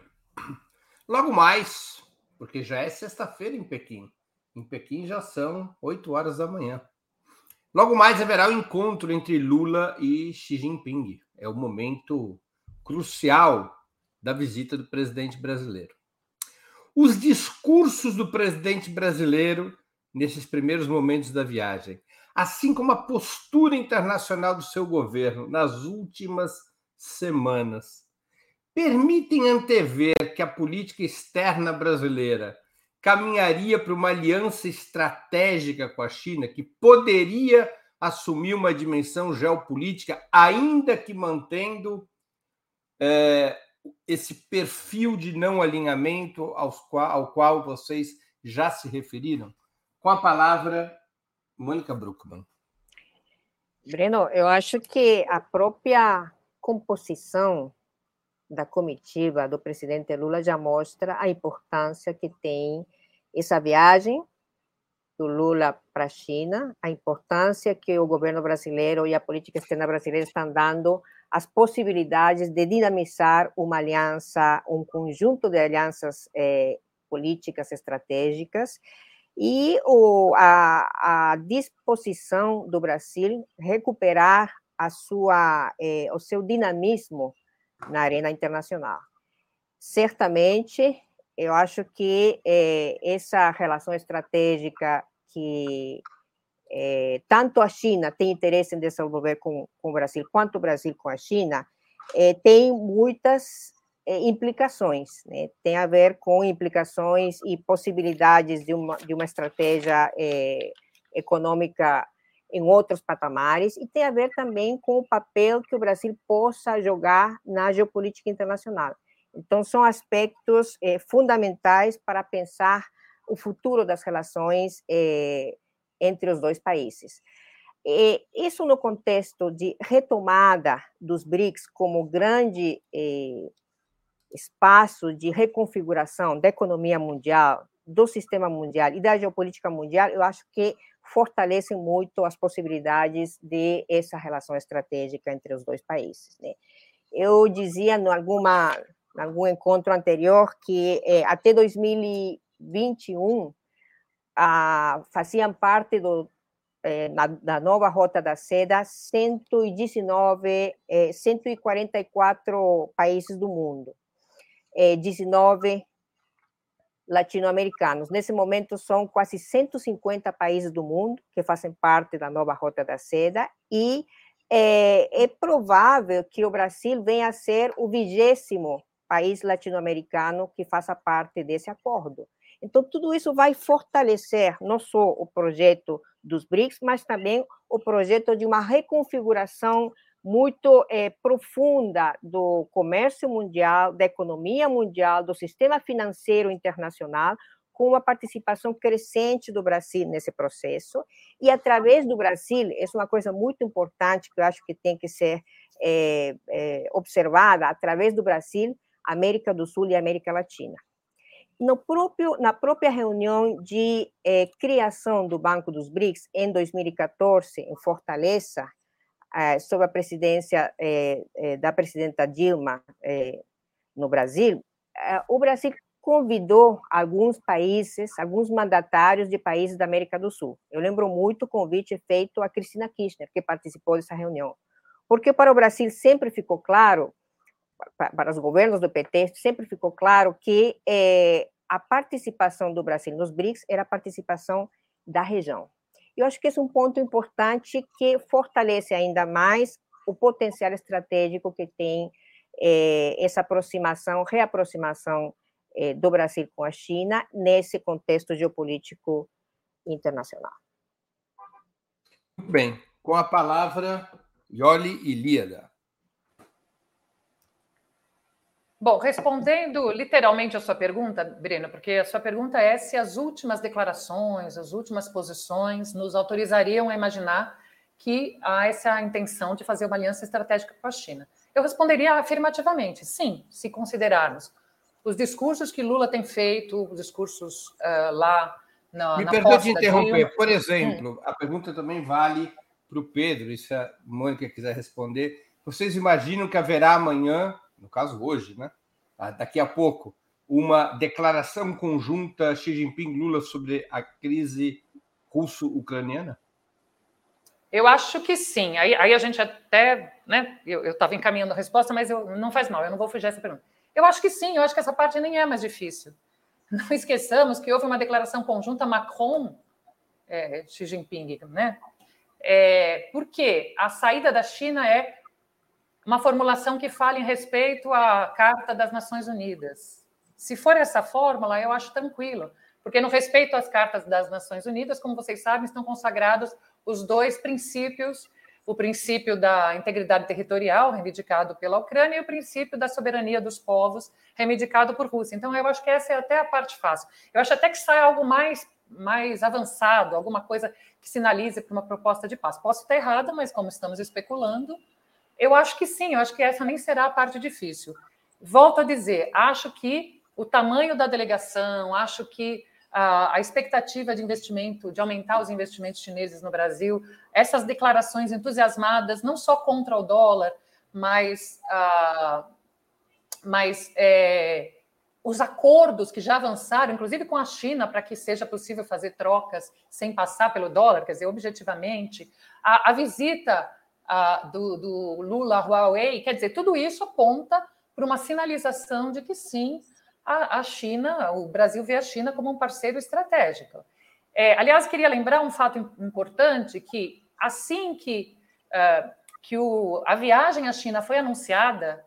Speaker 1: Logo mais, porque já é sexta-feira em Pequim. Em Pequim já são 8 horas da manhã. Logo mais haverá o um encontro entre Lula e Xi Jinping. É o momento crucial da visita do presidente brasileiro. Os discursos do presidente brasileiro nesses primeiros momentos da viagem, assim como a postura internacional do seu governo nas últimas semanas, permitem antever que a política externa brasileira caminharia para uma aliança estratégica com a China que poderia assumir uma dimensão geopolítica, ainda que mantendo é, esse perfil de não alinhamento qual, ao qual vocês já se referiram? Com a palavra, Mônica Bruckmann.
Speaker 2: Breno, eu acho que a própria composição da comitiva do presidente Lula já mostra a importância que tem essa viagem do Lula para a China, a importância que o governo brasileiro e a política externa brasileira estão dando às possibilidades de dinamizar uma aliança, um conjunto de alianças eh, políticas estratégicas e o, a, a, disposição do Brasil recuperar a sua, eh, o seu dinamismo na arena internacional. Certamente, eu acho que é, essa relação estratégica que é, tanto a China tem interesse em desenvolver com, com o Brasil, quanto o Brasil com a China, é, tem muitas implicações, né? tem a ver com implicações e possibilidades de uma, de uma estratégia econômica em outros patamares e tem a ver também com o papel que o Brasil possa jogar na geopolítica internacional. Então, são aspectos eh, fundamentais para pensar o futuro das relações entre os dois países. E isso no contexto de retomada dos BRICS como grande espaço de reconfiguração da economia mundial, do sistema mundial e da geopolítica mundial, eu acho que fortalecem muito as possibilidades de essa relação estratégica entre os dois países. Né? Eu dizia em alguma em algum encontro anterior que eh, até 2021 ah, faziam parte do, eh, na, da nova Rota da Seda 119, eh, 144 países do mundo, 19 latino-americanos. Nesse momento, são quase 150 países do mundo que fazem parte da nova Rota da Seda e é, é provável que o Brasil venha a ser o vigésimo país latino-americano que faça parte desse acordo. Então, tudo isso vai fortalecer não só o projeto dos BRICS, mas também o projeto de uma reconfiguração muito é, profunda do comércio mundial, da economia mundial, do sistema financeiro internacional, com uma participação crescente do Brasil nesse processo. E através do Brasil, isso é uma coisa muito importante que eu acho que tem que ser é, é, observada, através do Brasil, América do Sul e América Latina. No próprio, na própria reunião de criação do Banco dos BRICS, em 2014, em Fortaleza, sob a presidência eh, eh, da presidenta Dilma no Brasil, o Brasil convidou alguns países, alguns mandatários de países da América do Sul. Eu lembro muito o convite feito a Cristina Kirchner, que participou dessa reunião. Porque para o Brasil sempre ficou claro, para os governos do PT, sempre ficou claro que a participação do Brasil nos BRICS era a participação da região. Eu acho que esse é um ponto importante que fortalece ainda mais o potencial estratégico que tem é, essa aproximação, reaproximação é, do Brasil com a China nesse contexto geopolítico internacional.
Speaker 1: Muito bem. Com a palavra, Yoli Ilíada.
Speaker 3: Bom, respondendo literalmente a sua pergunta, Breno, porque a sua pergunta é se as últimas declarações, as últimas posições nos autorizariam a imaginar que há essa intenção de fazer uma aliança estratégica com a China. Eu responderia afirmativamente, sim, se considerarmos os discursos que Lula tem feito, os discursos uh, lá na.
Speaker 1: Me perdoe de interromper. Por exemplo, hum. a pergunta também vale para o Pedro, e se a Mônica quiser responder. Vocês imaginam que haverá amanhã, no caso hoje, né? Ah, daqui a pouco, uma declaração conjunta Xi Jinping-Lula sobre a crise russo-ucraniana?
Speaker 3: Eu acho que sim. Aí, aí a gente até, né? Eu estava encaminhando a resposta, mas eu, não faz mal, eu não vou fugir essa pergunta. Eu acho que sim, eu acho que essa parte nem é mais difícil. Não esqueçamos que houve uma declaração conjunta Macron, é, Xi Jinping, né? É, porque a saída da China é uma formulação que fala em respeito à Carta das Nações Unidas. Se for essa fórmula, eu acho tranquilo, porque no respeito às cartas das Nações Unidas, como vocês sabem, estão consagrados os dois princípios o princípio da integridade territorial, reivindicado pela Ucrânia, e o princípio da soberania dos povos, reivindicado por Rússia. Então, eu acho que essa é até a parte fácil. Eu acho até que sai algo mais, mais avançado, alguma coisa que sinalize para uma proposta de paz. Posso estar errada, mas como estamos especulando, eu acho que sim, eu acho que essa nem será a parte difícil. Volto a dizer, acho que o tamanho da delegação, acho que a, expectativa de investimento, de aumentar os investimentos chineses no Brasil, essas declarações entusiasmadas, não só contra o dólar, mas, mas é, os acordos que já avançaram, inclusive com a China, para que seja possível fazer trocas sem passar pelo dólar, quer dizer, objetivamente, a, a visita do, do Lula Huawei, quer dizer, tudo isso aponta para uma sinalização de que sim, a, a China, o Brasil vê a China como um parceiro estratégico. É, aliás, queria lembrar um fato importante que assim que, uh, que o, a viagem à China foi anunciada,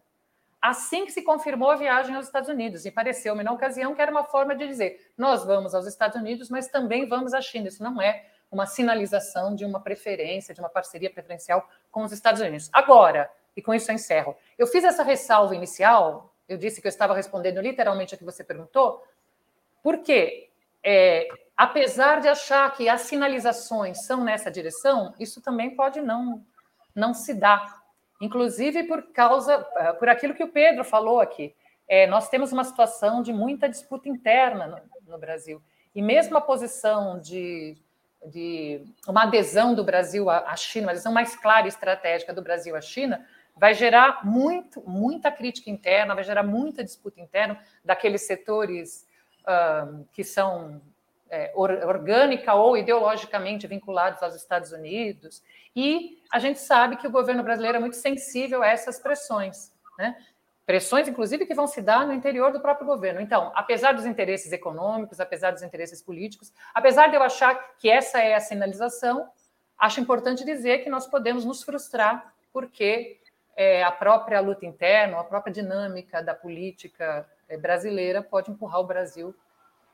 Speaker 3: assim que se confirmou a viagem aos Estados Unidos, e pareceu-me na ocasião que era uma forma de dizer nós vamos aos Estados Unidos, mas também vamos à China. Isso não é uma sinalização de uma preferência, de uma parceria preferencial com os Estados Unidos. Agora, e com isso eu encerro, eu fiz essa ressalva inicial eu disse que eu estava respondendo literalmente a que você perguntou, porque, é, apesar de achar que as sinalizações são nessa direção, isso também pode não, não se dar. Inclusive por causa, é, por aquilo que o Pedro falou aqui. É, nós temos uma situação de muita disputa interna no, no Brasil. E mesmo a posição de, de uma adesão do Brasil à China, uma adesão mais clara e estratégica do Brasil à China, vai gerar muito, muita crítica interna, vai gerar muita disputa interna daqueles setores uh, que são é, orgânica ou ideologicamente vinculados aos Estados Unidos. E a gente sabe que o governo brasileiro é muito sensível a essas pressões, né? Pressões, inclusive, que vão se dar no interior do próprio governo. Então, apesar dos interesses econômicos, apesar dos interesses políticos, apesar de eu achar que essa é a sinalização, acho importante dizer que nós podemos nos frustrar porque é, a própria luta interna, a própria dinâmica da política é, brasileira pode empurrar o Brasil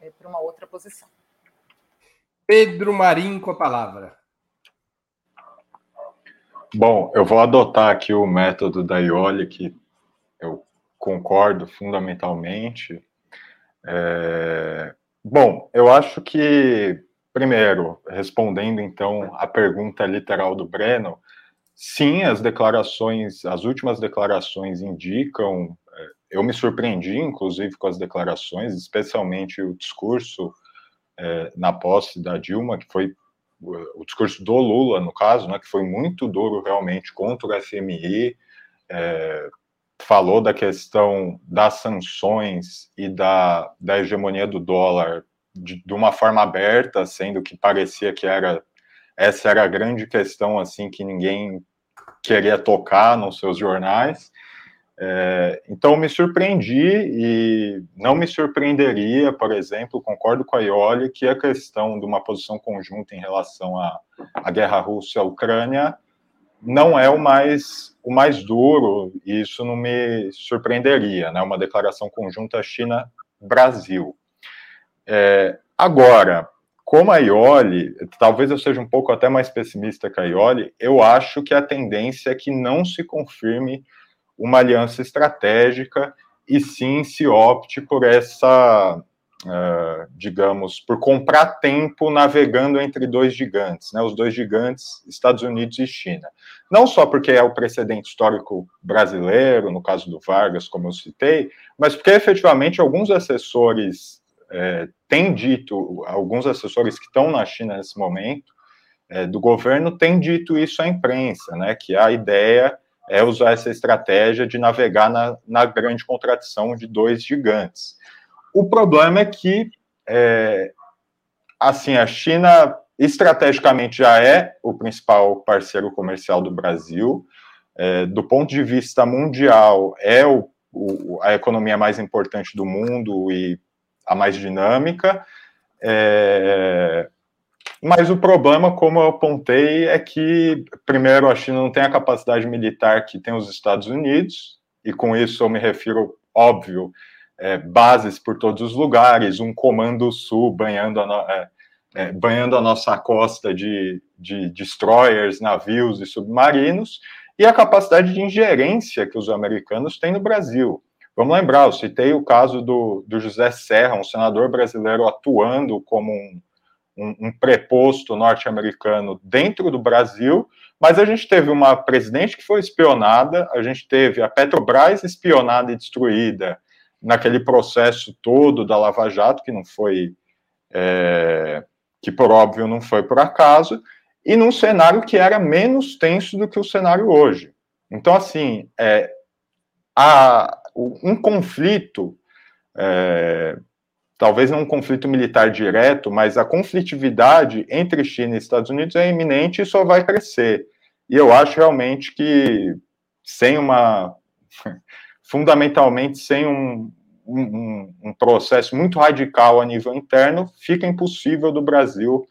Speaker 3: é, para uma outra posição.
Speaker 1: Pedro Marim com a palavra.
Speaker 4: Bom, eu vou adotar aqui o método da Ioli, que eu concordo fundamentalmente. É... Bom, eu acho que, primeiro, respondendo então a pergunta literal do Breno, Sim, as declarações, as últimas declarações indicam. É, eu me surpreendi, inclusive, com as declarações, especialmente o discurso é, na posse da Dilma, que foi o discurso do Lula, no caso, né, que foi muito duro realmente contra o FMI, é, falou da questão das sanções e da, da hegemonia do dólar de, de uma forma aberta, sendo que parecia que era essa era a grande questão assim que ninguém queria tocar nos seus jornais. É, então, me surpreendi e não me surpreenderia, por exemplo, concordo com a Ioli, que a questão de uma posição conjunta em relação à, à guerra Rússia-Ucrânia não é o mais, o mais duro, e isso não me surpreenderia, né? Uma declaração conjunta China-Brasil. É, agora, como a Ioli, talvez eu seja um pouco até mais pessimista que a Ioli, eu acho que a tendência é que não se confirme uma aliança estratégica e sim se opte por essa, uh, digamos, por comprar tempo navegando entre dois gigantes, né, os dois gigantes, Estados Unidos e China. Não só porque é o precedente histórico brasileiro, no caso do Vargas, como eu citei, mas porque efetivamente alguns assessores é, têm dito, alguns assessores que estão na China nesse momento, é, do governo, têm dito isso à imprensa, né, que a ideia é usar essa estratégia de navegar na, na grande contradição de dois gigantes. O problema é que, é, assim, a China estrategicamente já é o principal parceiro comercial do Brasil. É, do ponto de vista mundial, é o, o, a economia mais importante do mundo e a mais dinâmica. É, mas o problema, como eu apontei, é que, primeiro, a China não tem a capacidade militar que tem os Estados Unidos, e com isso eu me refiro, óbvio, é, bases por todos os lugares, um comando sul banhando a, no, é, é, banhando a nossa costa de, de destroyers, navios e submarinos, e a capacidade de ingerência que os americanos têm no Brasil. Vamos lembrar, eu citei o caso do, do José Serra, um senador brasileiro atuando como um um, um preposto norte-americano dentro do Brasil, mas a gente teve uma presidente que foi espionada, a gente teve a Petrobras espionada e destruída naquele processo todo da Lava Jato, que não foi, é, que por óbvio não foi por acaso, e num cenário que era menos tenso do que o cenário hoje. Então, assim, é, há um conflito é, talvez não um conflito militar direto, mas a conflitividade entre China e Estados Unidos é iminente e só vai crescer. E eu acho realmente que sem uma. Fundamentalmente, sem um, um, um processo muito radical a nível interno, fica impossível do Brasil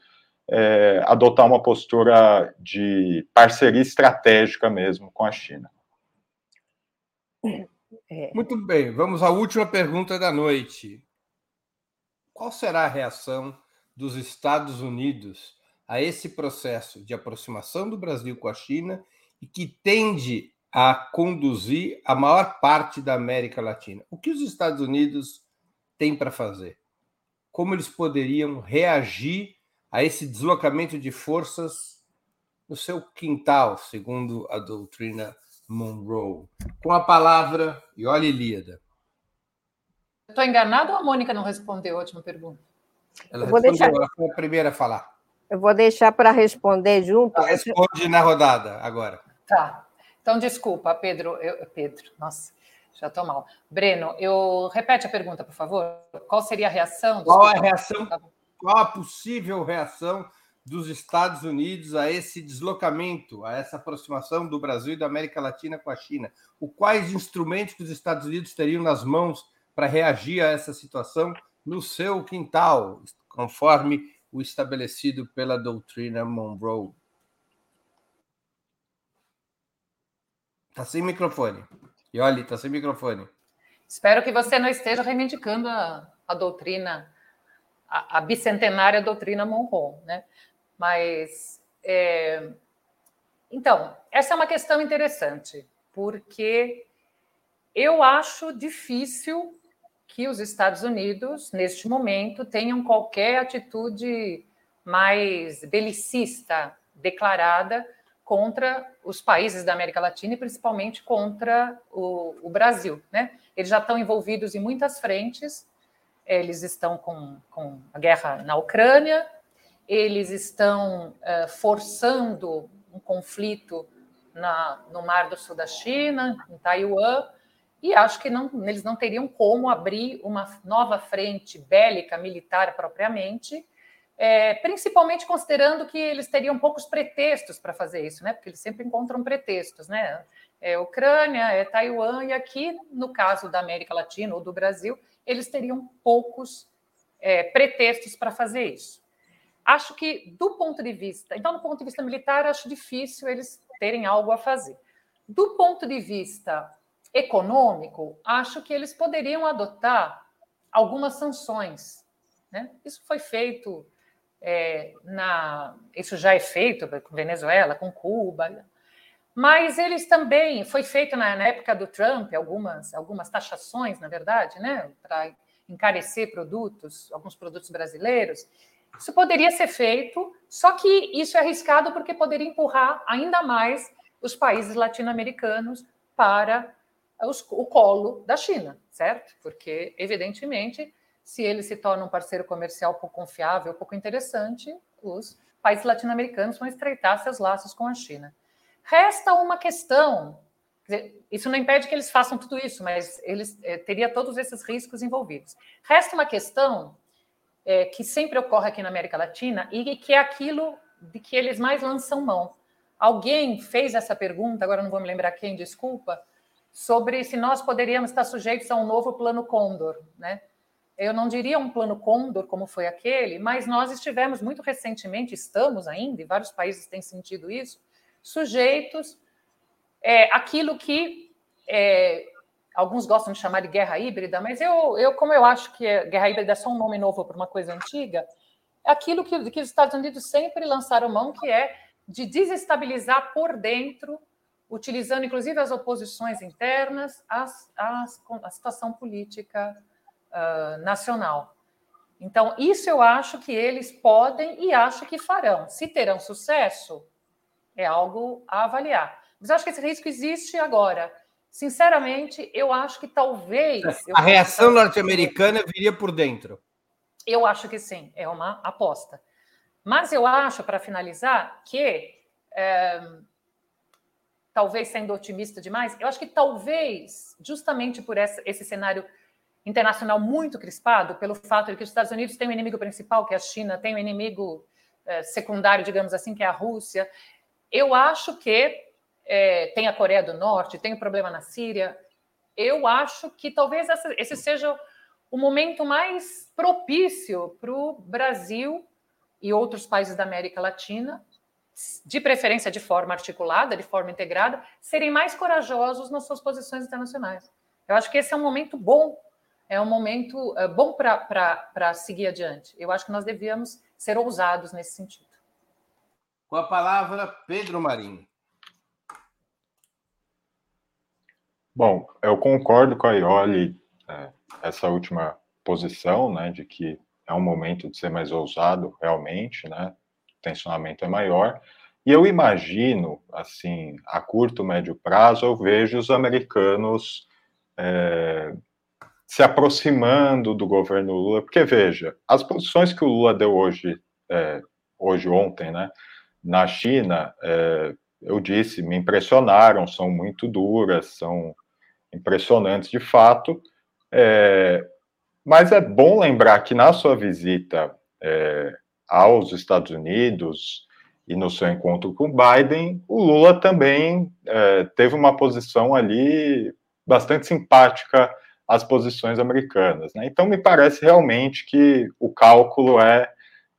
Speaker 4: é, adotar uma postura de parceria estratégica mesmo com a China.
Speaker 1: É. Muito bem, vamos à última pergunta da noite. Qual será a reação dos Estados Unidos a esse processo de aproximação do Brasil com a China e que tende a conduzir a maior parte da América Latina? O que os Estados Unidos têm para fazer? Como eles poderiam reagir a esse deslocamento de forças no seu quintal, segundo a doutrina Monroe? Com a palavra, e olha, Ilíada.
Speaker 3: Estou enganado ou a Mônica não respondeu a última pergunta?
Speaker 1: Ela vou deixar... ela foi a primeira a falar.
Speaker 2: Eu vou deixar para responder junto. Ela
Speaker 1: responde na rodada agora.
Speaker 3: Tá. Então, desculpa, Pedro. Eu, Pedro, nossa, já estou mal. Breno, eu repete a pergunta, por favor. Qual seria a reação?
Speaker 1: Qual a reação? Qual a possível reação dos Estados Unidos a esse deslocamento, a essa aproximação do Brasil e da América Latina com a China? O quais instrumentos que os Estados Unidos teriam nas mãos para reagir a essa situação no seu quintal, conforme o estabelecido pela doutrina Monroe. Está sem microfone. E olha, está sem microfone.
Speaker 3: Espero que você não esteja reivindicando a, a doutrina, a, a, bicentenária doutrina Monroe, né? Mas, é... então, essa é uma questão interessante, porque eu acho difícil que os Estados Unidos, neste momento, tenham qualquer atitude mais belicista declarada contra os países da América Latina e principalmente contra o, o Brasil. Né? Eles já estão envolvidos em muitas frentes, eles estão com, com a guerra na Ucrânia, eles estão uh, forçando um conflito na, no Mar do Sul da China, em Taiwan, e acho que não, eles não teriam como abrir uma nova frente bélica militar propriamente, é, principalmente considerando que eles teriam poucos pretextos para fazer isso, né? Porque eles sempre encontram pretextos, né? é Ucrânia, é Taiwan, e aqui, no caso da América Latina ou do Brasil, eles teriam poucos é, pretextos para fazer isso. Acho que, do ponto de vista. Então, do ponto de vista militar, acho difícil eles terem algo a fazer. Do ponto de vista econômico, acho que eles poderiam adotar algumas sanções. Né? Isso foi feito é, na. Isso já é feito com Venezuela, com Cuba. Mas eles também foi feito na, na época do Trump algumas algumas taxações, na verdade, né, para encarecer produtos, alguns produtos brasileiros. Isso poderia ser feito, só que isso é arriscado porque poderia empurrar ainda mais os países latino-americanos para os, o colo da China, certo? Porque, evidentemente, se ele se torna um parceiro comercial pouco confiável, pouco interessante, os países latino-americanos vão estreitar seus laços com a China. Resta uma questão, isso não impede que eles façam tudo isso, mas eles é, teria todos esses riscos envolvidos. Resta uma questão é, que sempre ocorre aqui na América Latina e que é aquilo de que eles mais lançam mão. Alguém fez essa pergunta, agora não vou me lembrar quem, desculpa, sobre se nós poderíamos estar sujeitos a um novo plano Condor, né? Eu não diria um plano Condor como foi aquele, mas nós estivemos muito recentemente, estamos ainda, e vários países têm sentido isso, sujeitos é, aquilo que é, alguns gostam de chamar de guerra híbrida, mas eu, eu como eu acho que é, guerra híbrida é só um nome novo para uma coisa antiga, é aquilo que, que os Estados Unidos sempre lançaram mão, que é de desestabilizar por dentro, utilizando inclusive as oposições internas, as, as, a situação política uh, nacional. Então, isso eu acho que eles podem e acho que farão. Se terão sucesso, é algo a avaliar. Mas acho que esse risco existe agora. Sinceramente, eu acho que talvez.
Speaker 1: A reação norte-americana viria por dentro.
Speaker 3: Eu acho que sim, é uma aposta. Mas eu acho, para finalizar, que, é, talvez sendo otimista demais, eu acho que talvez, justamente por essa, esse cenário internacional muito crispado, pelo fato de que os Estados Unidos têm um inimigo principal, que é a China, tem um inimigo é, secundário, digamos assim, que é a Rússia, eu acho que é, tem a Coreia do Norte, tem o um problema na Síria. Eu acho que talvez essa, esse seja o momento mais propício para o Brasil e outros países da América Latina, de preferência de forma articulada, de forma integrada, serem mais corajosos nas suas posições internacionais. Eu acho que esse é um momento bom, é um momento é, bom para seguir adiante. Eu acho que nós devíamos ser ousados nesse sentido.
Speaker 1: Com a palavra, Pedro Marinho.
Speaker 4: Bom, eu concordo com a Ioli, é, essa última posição, né, de que é um momento de ser mais ousado, realmente, né? O tensionamento é maior. E eu imagino, assim, a curto, médio prazo, eu vejo os americanos é, se aproximando do governo Lula, porque veja, as posições que o Lula deu hoje, é, hoje ontem, né, na China, é, eu disse, me impressionaram, são muito duras, são impressionantes de fato. É, mas é bom lembrar que na sua visita é, aos Estados Unidos e no seu encontro com Biden, o Lula também é, teve uma posição ali bastante simpática às posições americanas. Né? Então, me parece realmente que o cálculo é,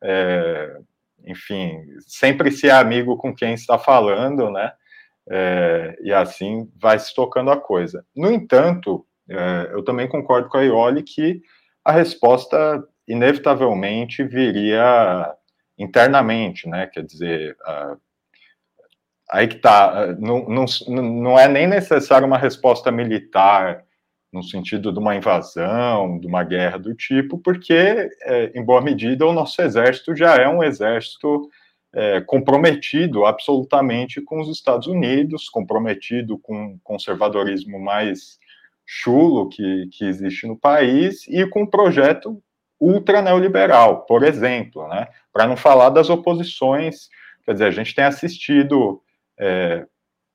Speaker 4: é, enfim, sempre ser amigo com quem está falando, né? É, e assim vai se tocando a coisa. No entanto, é, eu também concordo com a Ioli que a resposta inevitavelmente viria internamente, né? Quer dizer, aí que tá, não, não, não é nem necessário uma resposta militar no sentido de uma invasão, de uma guerra do tipo, porque, é, em boa medida, o nosso exército já é um exército é, comprometido absolutamente com os Estados Unidos, comprometido com o conservadorismo mais chulo que, que existe no país e com um projeto ultra neoliberal, por exemplo, né? Para não falar das oposições, quer dizer, a gente tem assistido é,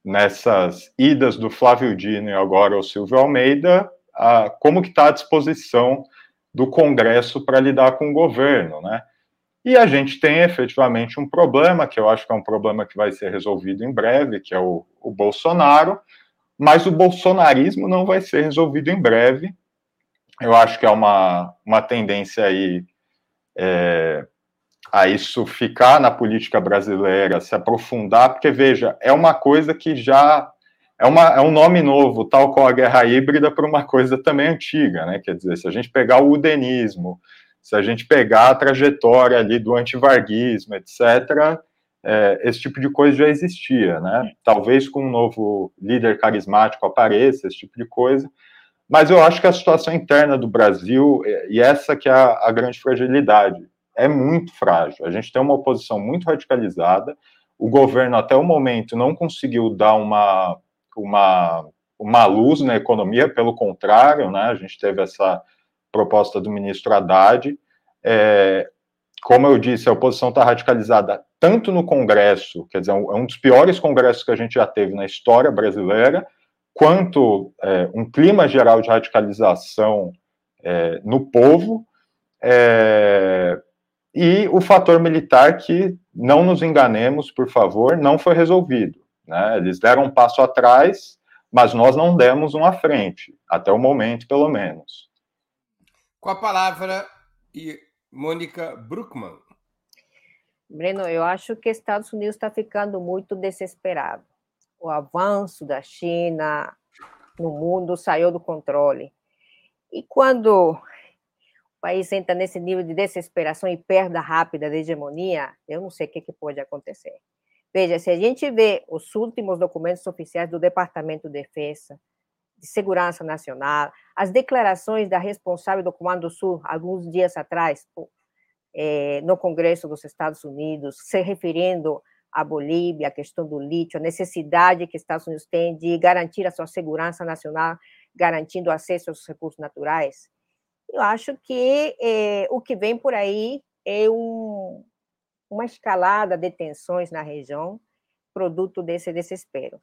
Speaker 4: nessas idas do Flávio Dino e agora o Silvio Almeida, a, como que está a disposição do Congresso para lidar com o governo, né? E a gente tem efetivamente um problema, que eu acho que é um problema que vai ser resolvido em breve, que é o, o Bolsonaro, mas o bolsonarismo não vai ser resolvido em breve. Eu acho que é uma, uma tendência aí é, a isso ficar na política brasileira, se aprofundar, porque veja, é uma coisa que já é, uma, é um nome novo, tal qual a guerra híbrida, para uma coisa também antiga, né? Quer dizer, se a gente pegar o udenismo, se a gente pegar a trajetória ali do antivarguismo, etc., é, esse tipo de coisa já existia, né? Talvez com um novo líder carismático apareça, esse tipo de coisa, mas eu acho que a situação interna do Brasil, e essa que é a, a grande fragilidade, é muito frágil. A gente tem uma oposição muito radicalizada, o governo até o momento não conseguiu dar uma, uma, uma luz na economia, pelo contrário, né? A gente teve essa proposta do ministro Haddad. É, como eu disse, a oposição está radicalizada tanto no Congresso, quer dizer, é um dos piores congressos que a gente já teve na história brasileira, quanto é, um clima geral de radicalização é, no povo, é, e o fator militar que, não nos enganemos, por favor, não foi resolvido. Né? Eles deram um passo atrás, mas nós não demos um à frente, até o momento, pelo menos.
Speaker 1: Com a palavra, Mônica Bruckmann.
Speaker 2: Breno, eu acho que Estados Unidos está ficando muito desesperado. O avanço da China no mundo saiu do controle. E quando país entra nesse nível de desesperação e perda rápida da hegemonia, eu não sei o que, que pode acontecer. Veja, se a gente vê os últimos documentos oficiais do Departamento de Defesa, de Segurança Nacional, as declarações da responsável do Comando Sul, alguns dias atrás, é, no Congresso dos Estados Unidos, se referindo à Bolívia, a questão do lítio, a necessidade que os Estados Unidos têm de garantir a sua segurança nacional, garantindo acesso aos recursos naturais. Eu acho que é, o que vem por aí é um, uma escalada de tensões na região, produto desse desespero.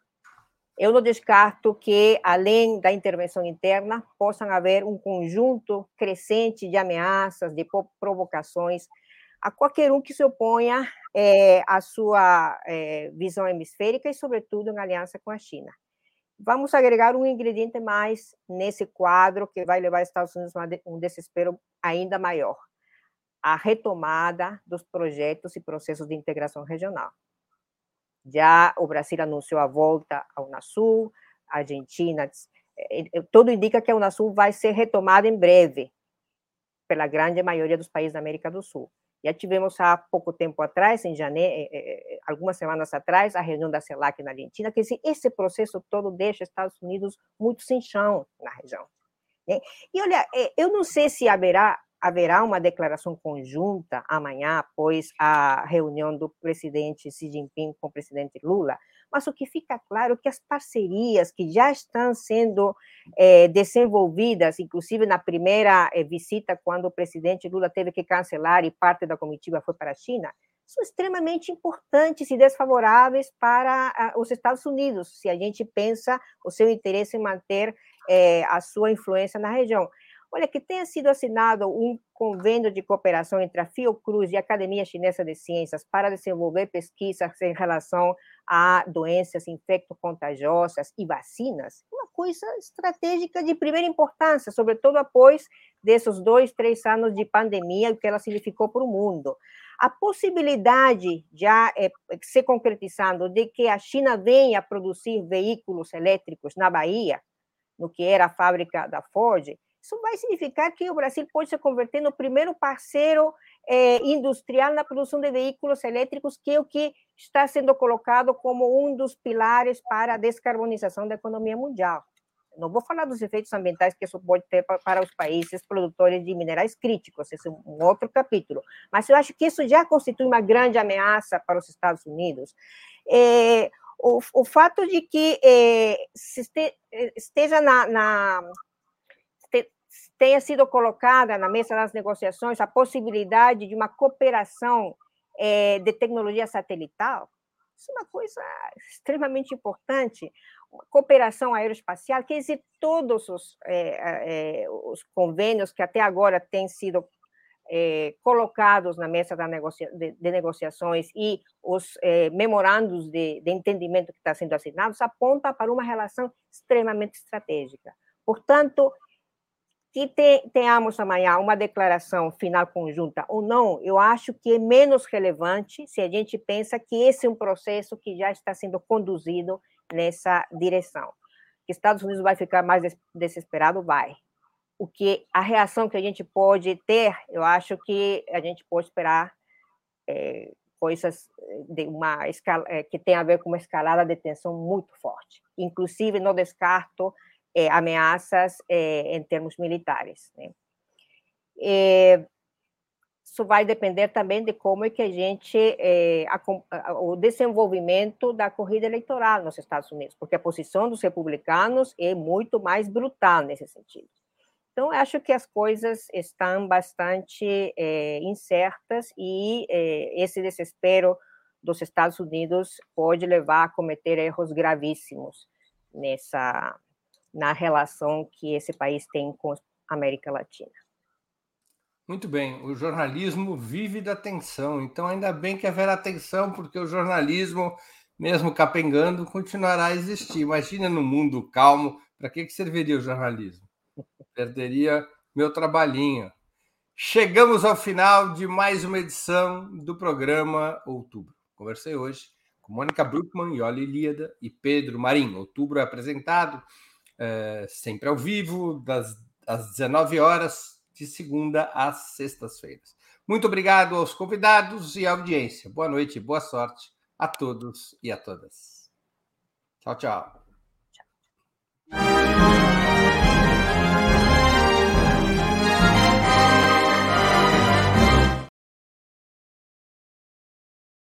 Speaker 2: Eu não descarto que, além da intervenção interna, possam haver um conjunto crescente de ameaças, de provocações a qualquer um que se oponha é, à sua é, visão hemisférica e, sobretudo, em aliança com a China. Vamos agregar um ingrediente mais nesse quadro que vai levar os Estados Unidos a um desespero ainda maior: a retomada dos projetos e processos de integração regional. Já o Brasil anunciou a volta ao Unasul, a Argentina, eh, eh, tudo indica que a Unasul vai ser retomada em breve, pela grande maioria dos países da América do Sul. Já tivemos há pouco tempo atrás, em janeiro, eh, algumas semanas atrás, a reunião da CELAC na Argentina, que esse processo todo deixa Estados Unidos muito sem chão na região. Né? E olha, eu não sei se haverá haverá uma declaração conjunta amanhã, após a reunião do presidente Xi Jinping com o presidente Lula, mas o que fica claro é que as parcerias que já estão sendo é, desenvolvidas, inclusive na primeira é, visita, quando o presidente Lula teve que cancelar e parte da comitiva foi para a China, são extremamente importantes e desfavoráveis para os Estados Unidos, se a gente pensa o seu interesse em manter é, a sua influência na região. Olha, que tenha sido assinado um convênio de cooperação entre a Fiocruz e a Academia Chinesa de Ciências para desenvolver pesquisas em relação a doenças infecto-contagiosas e vacinas, uma coisa estratégica de primeira importância, sobretudo após desses dois, três anos de pandemia, o que ela significou para o mundo. A possibilidade já é, se concretizando de que a China venha a produzir veículos elétricos na Bahia, no que era a fábrica da Ford, isso vai significar que o Brasil pode se converter no primeiro parceiro eh, industrial na produção de veículos elétricos, que é o que está sendo colocado como um dos pilares para a descarbonização da economia mundial. Não vou falar dos efeitos ambientais que isso pode ter para os países produtores de minerais críticos, esse é um outro capítulo. Mas eu acho que isso já constitui uma grande ameaça para os Estados Unidos. É, o, o, fato de que é, este, esteja na, na tenha sido colocada na mesa das negociações a possibilidade de uma cooperação é, de tecnologia satelital, isso é uma coisa extremamente importante. Uma cooperação aeroespacial, quer dizer, todos os, é, é, os convênios que até agora têm sido é, colocados na mesa negocia de, de, negociações e os é, memorandos de, de, entendimento que está sendo assinados aponta para uma relação extremamente estratégica. Portanto, que te, tenhamos amanhã uma declaração final conjunta ou não, eu acho que é menos relevante se a gente pensa que esse é um processo que já está sendo conduzido nessa direção. Que Estados Unidos vai ficar mais desesperado? Vai o que a reação que a gente pode ter, eu acho que a gente pode esperar é, coisas de uma escala, é, que tem a ver com uma escalada de tensão muito forte. Inclusive, não descarto é, ameaças em termos militares. Né? isso vai depender também de como é que a gente a, o desenvolvimento da corrida eleitoral nos Estados Unidos, porque a posição dos republicanos é muito mais brutal nesse sentido. Então, acho que as coisas estão bastante é, incertas e é, esse desespero dos Estados Unidos pode levar a cometer erros gravíssimos nessa na relação que esse país tem com a América Latina.
Speaker 1: Muito bem, o jornalismo vive da tensão, então ainda bem que haverá tensão, porque o jornalismo, mesmo capengando, continuará a existir. Imagina no mundo calmo, para que, que serviria o jornalismo? Perderia meu trabalhinho. Chegamos ao final de mais uma edição do programa Outubro. Conversei hoje com Mônica Bruckmann, Yoli Líada e Pedro Marim. Outubro é apresentado é, sempre ao vivo, das, às 19 horas, de segunda às sextas-feiras. Muito obrigado aos convidados e à audiência. Boa noite, boa sorte a todos e a todas. Tchau, tchau. tchau.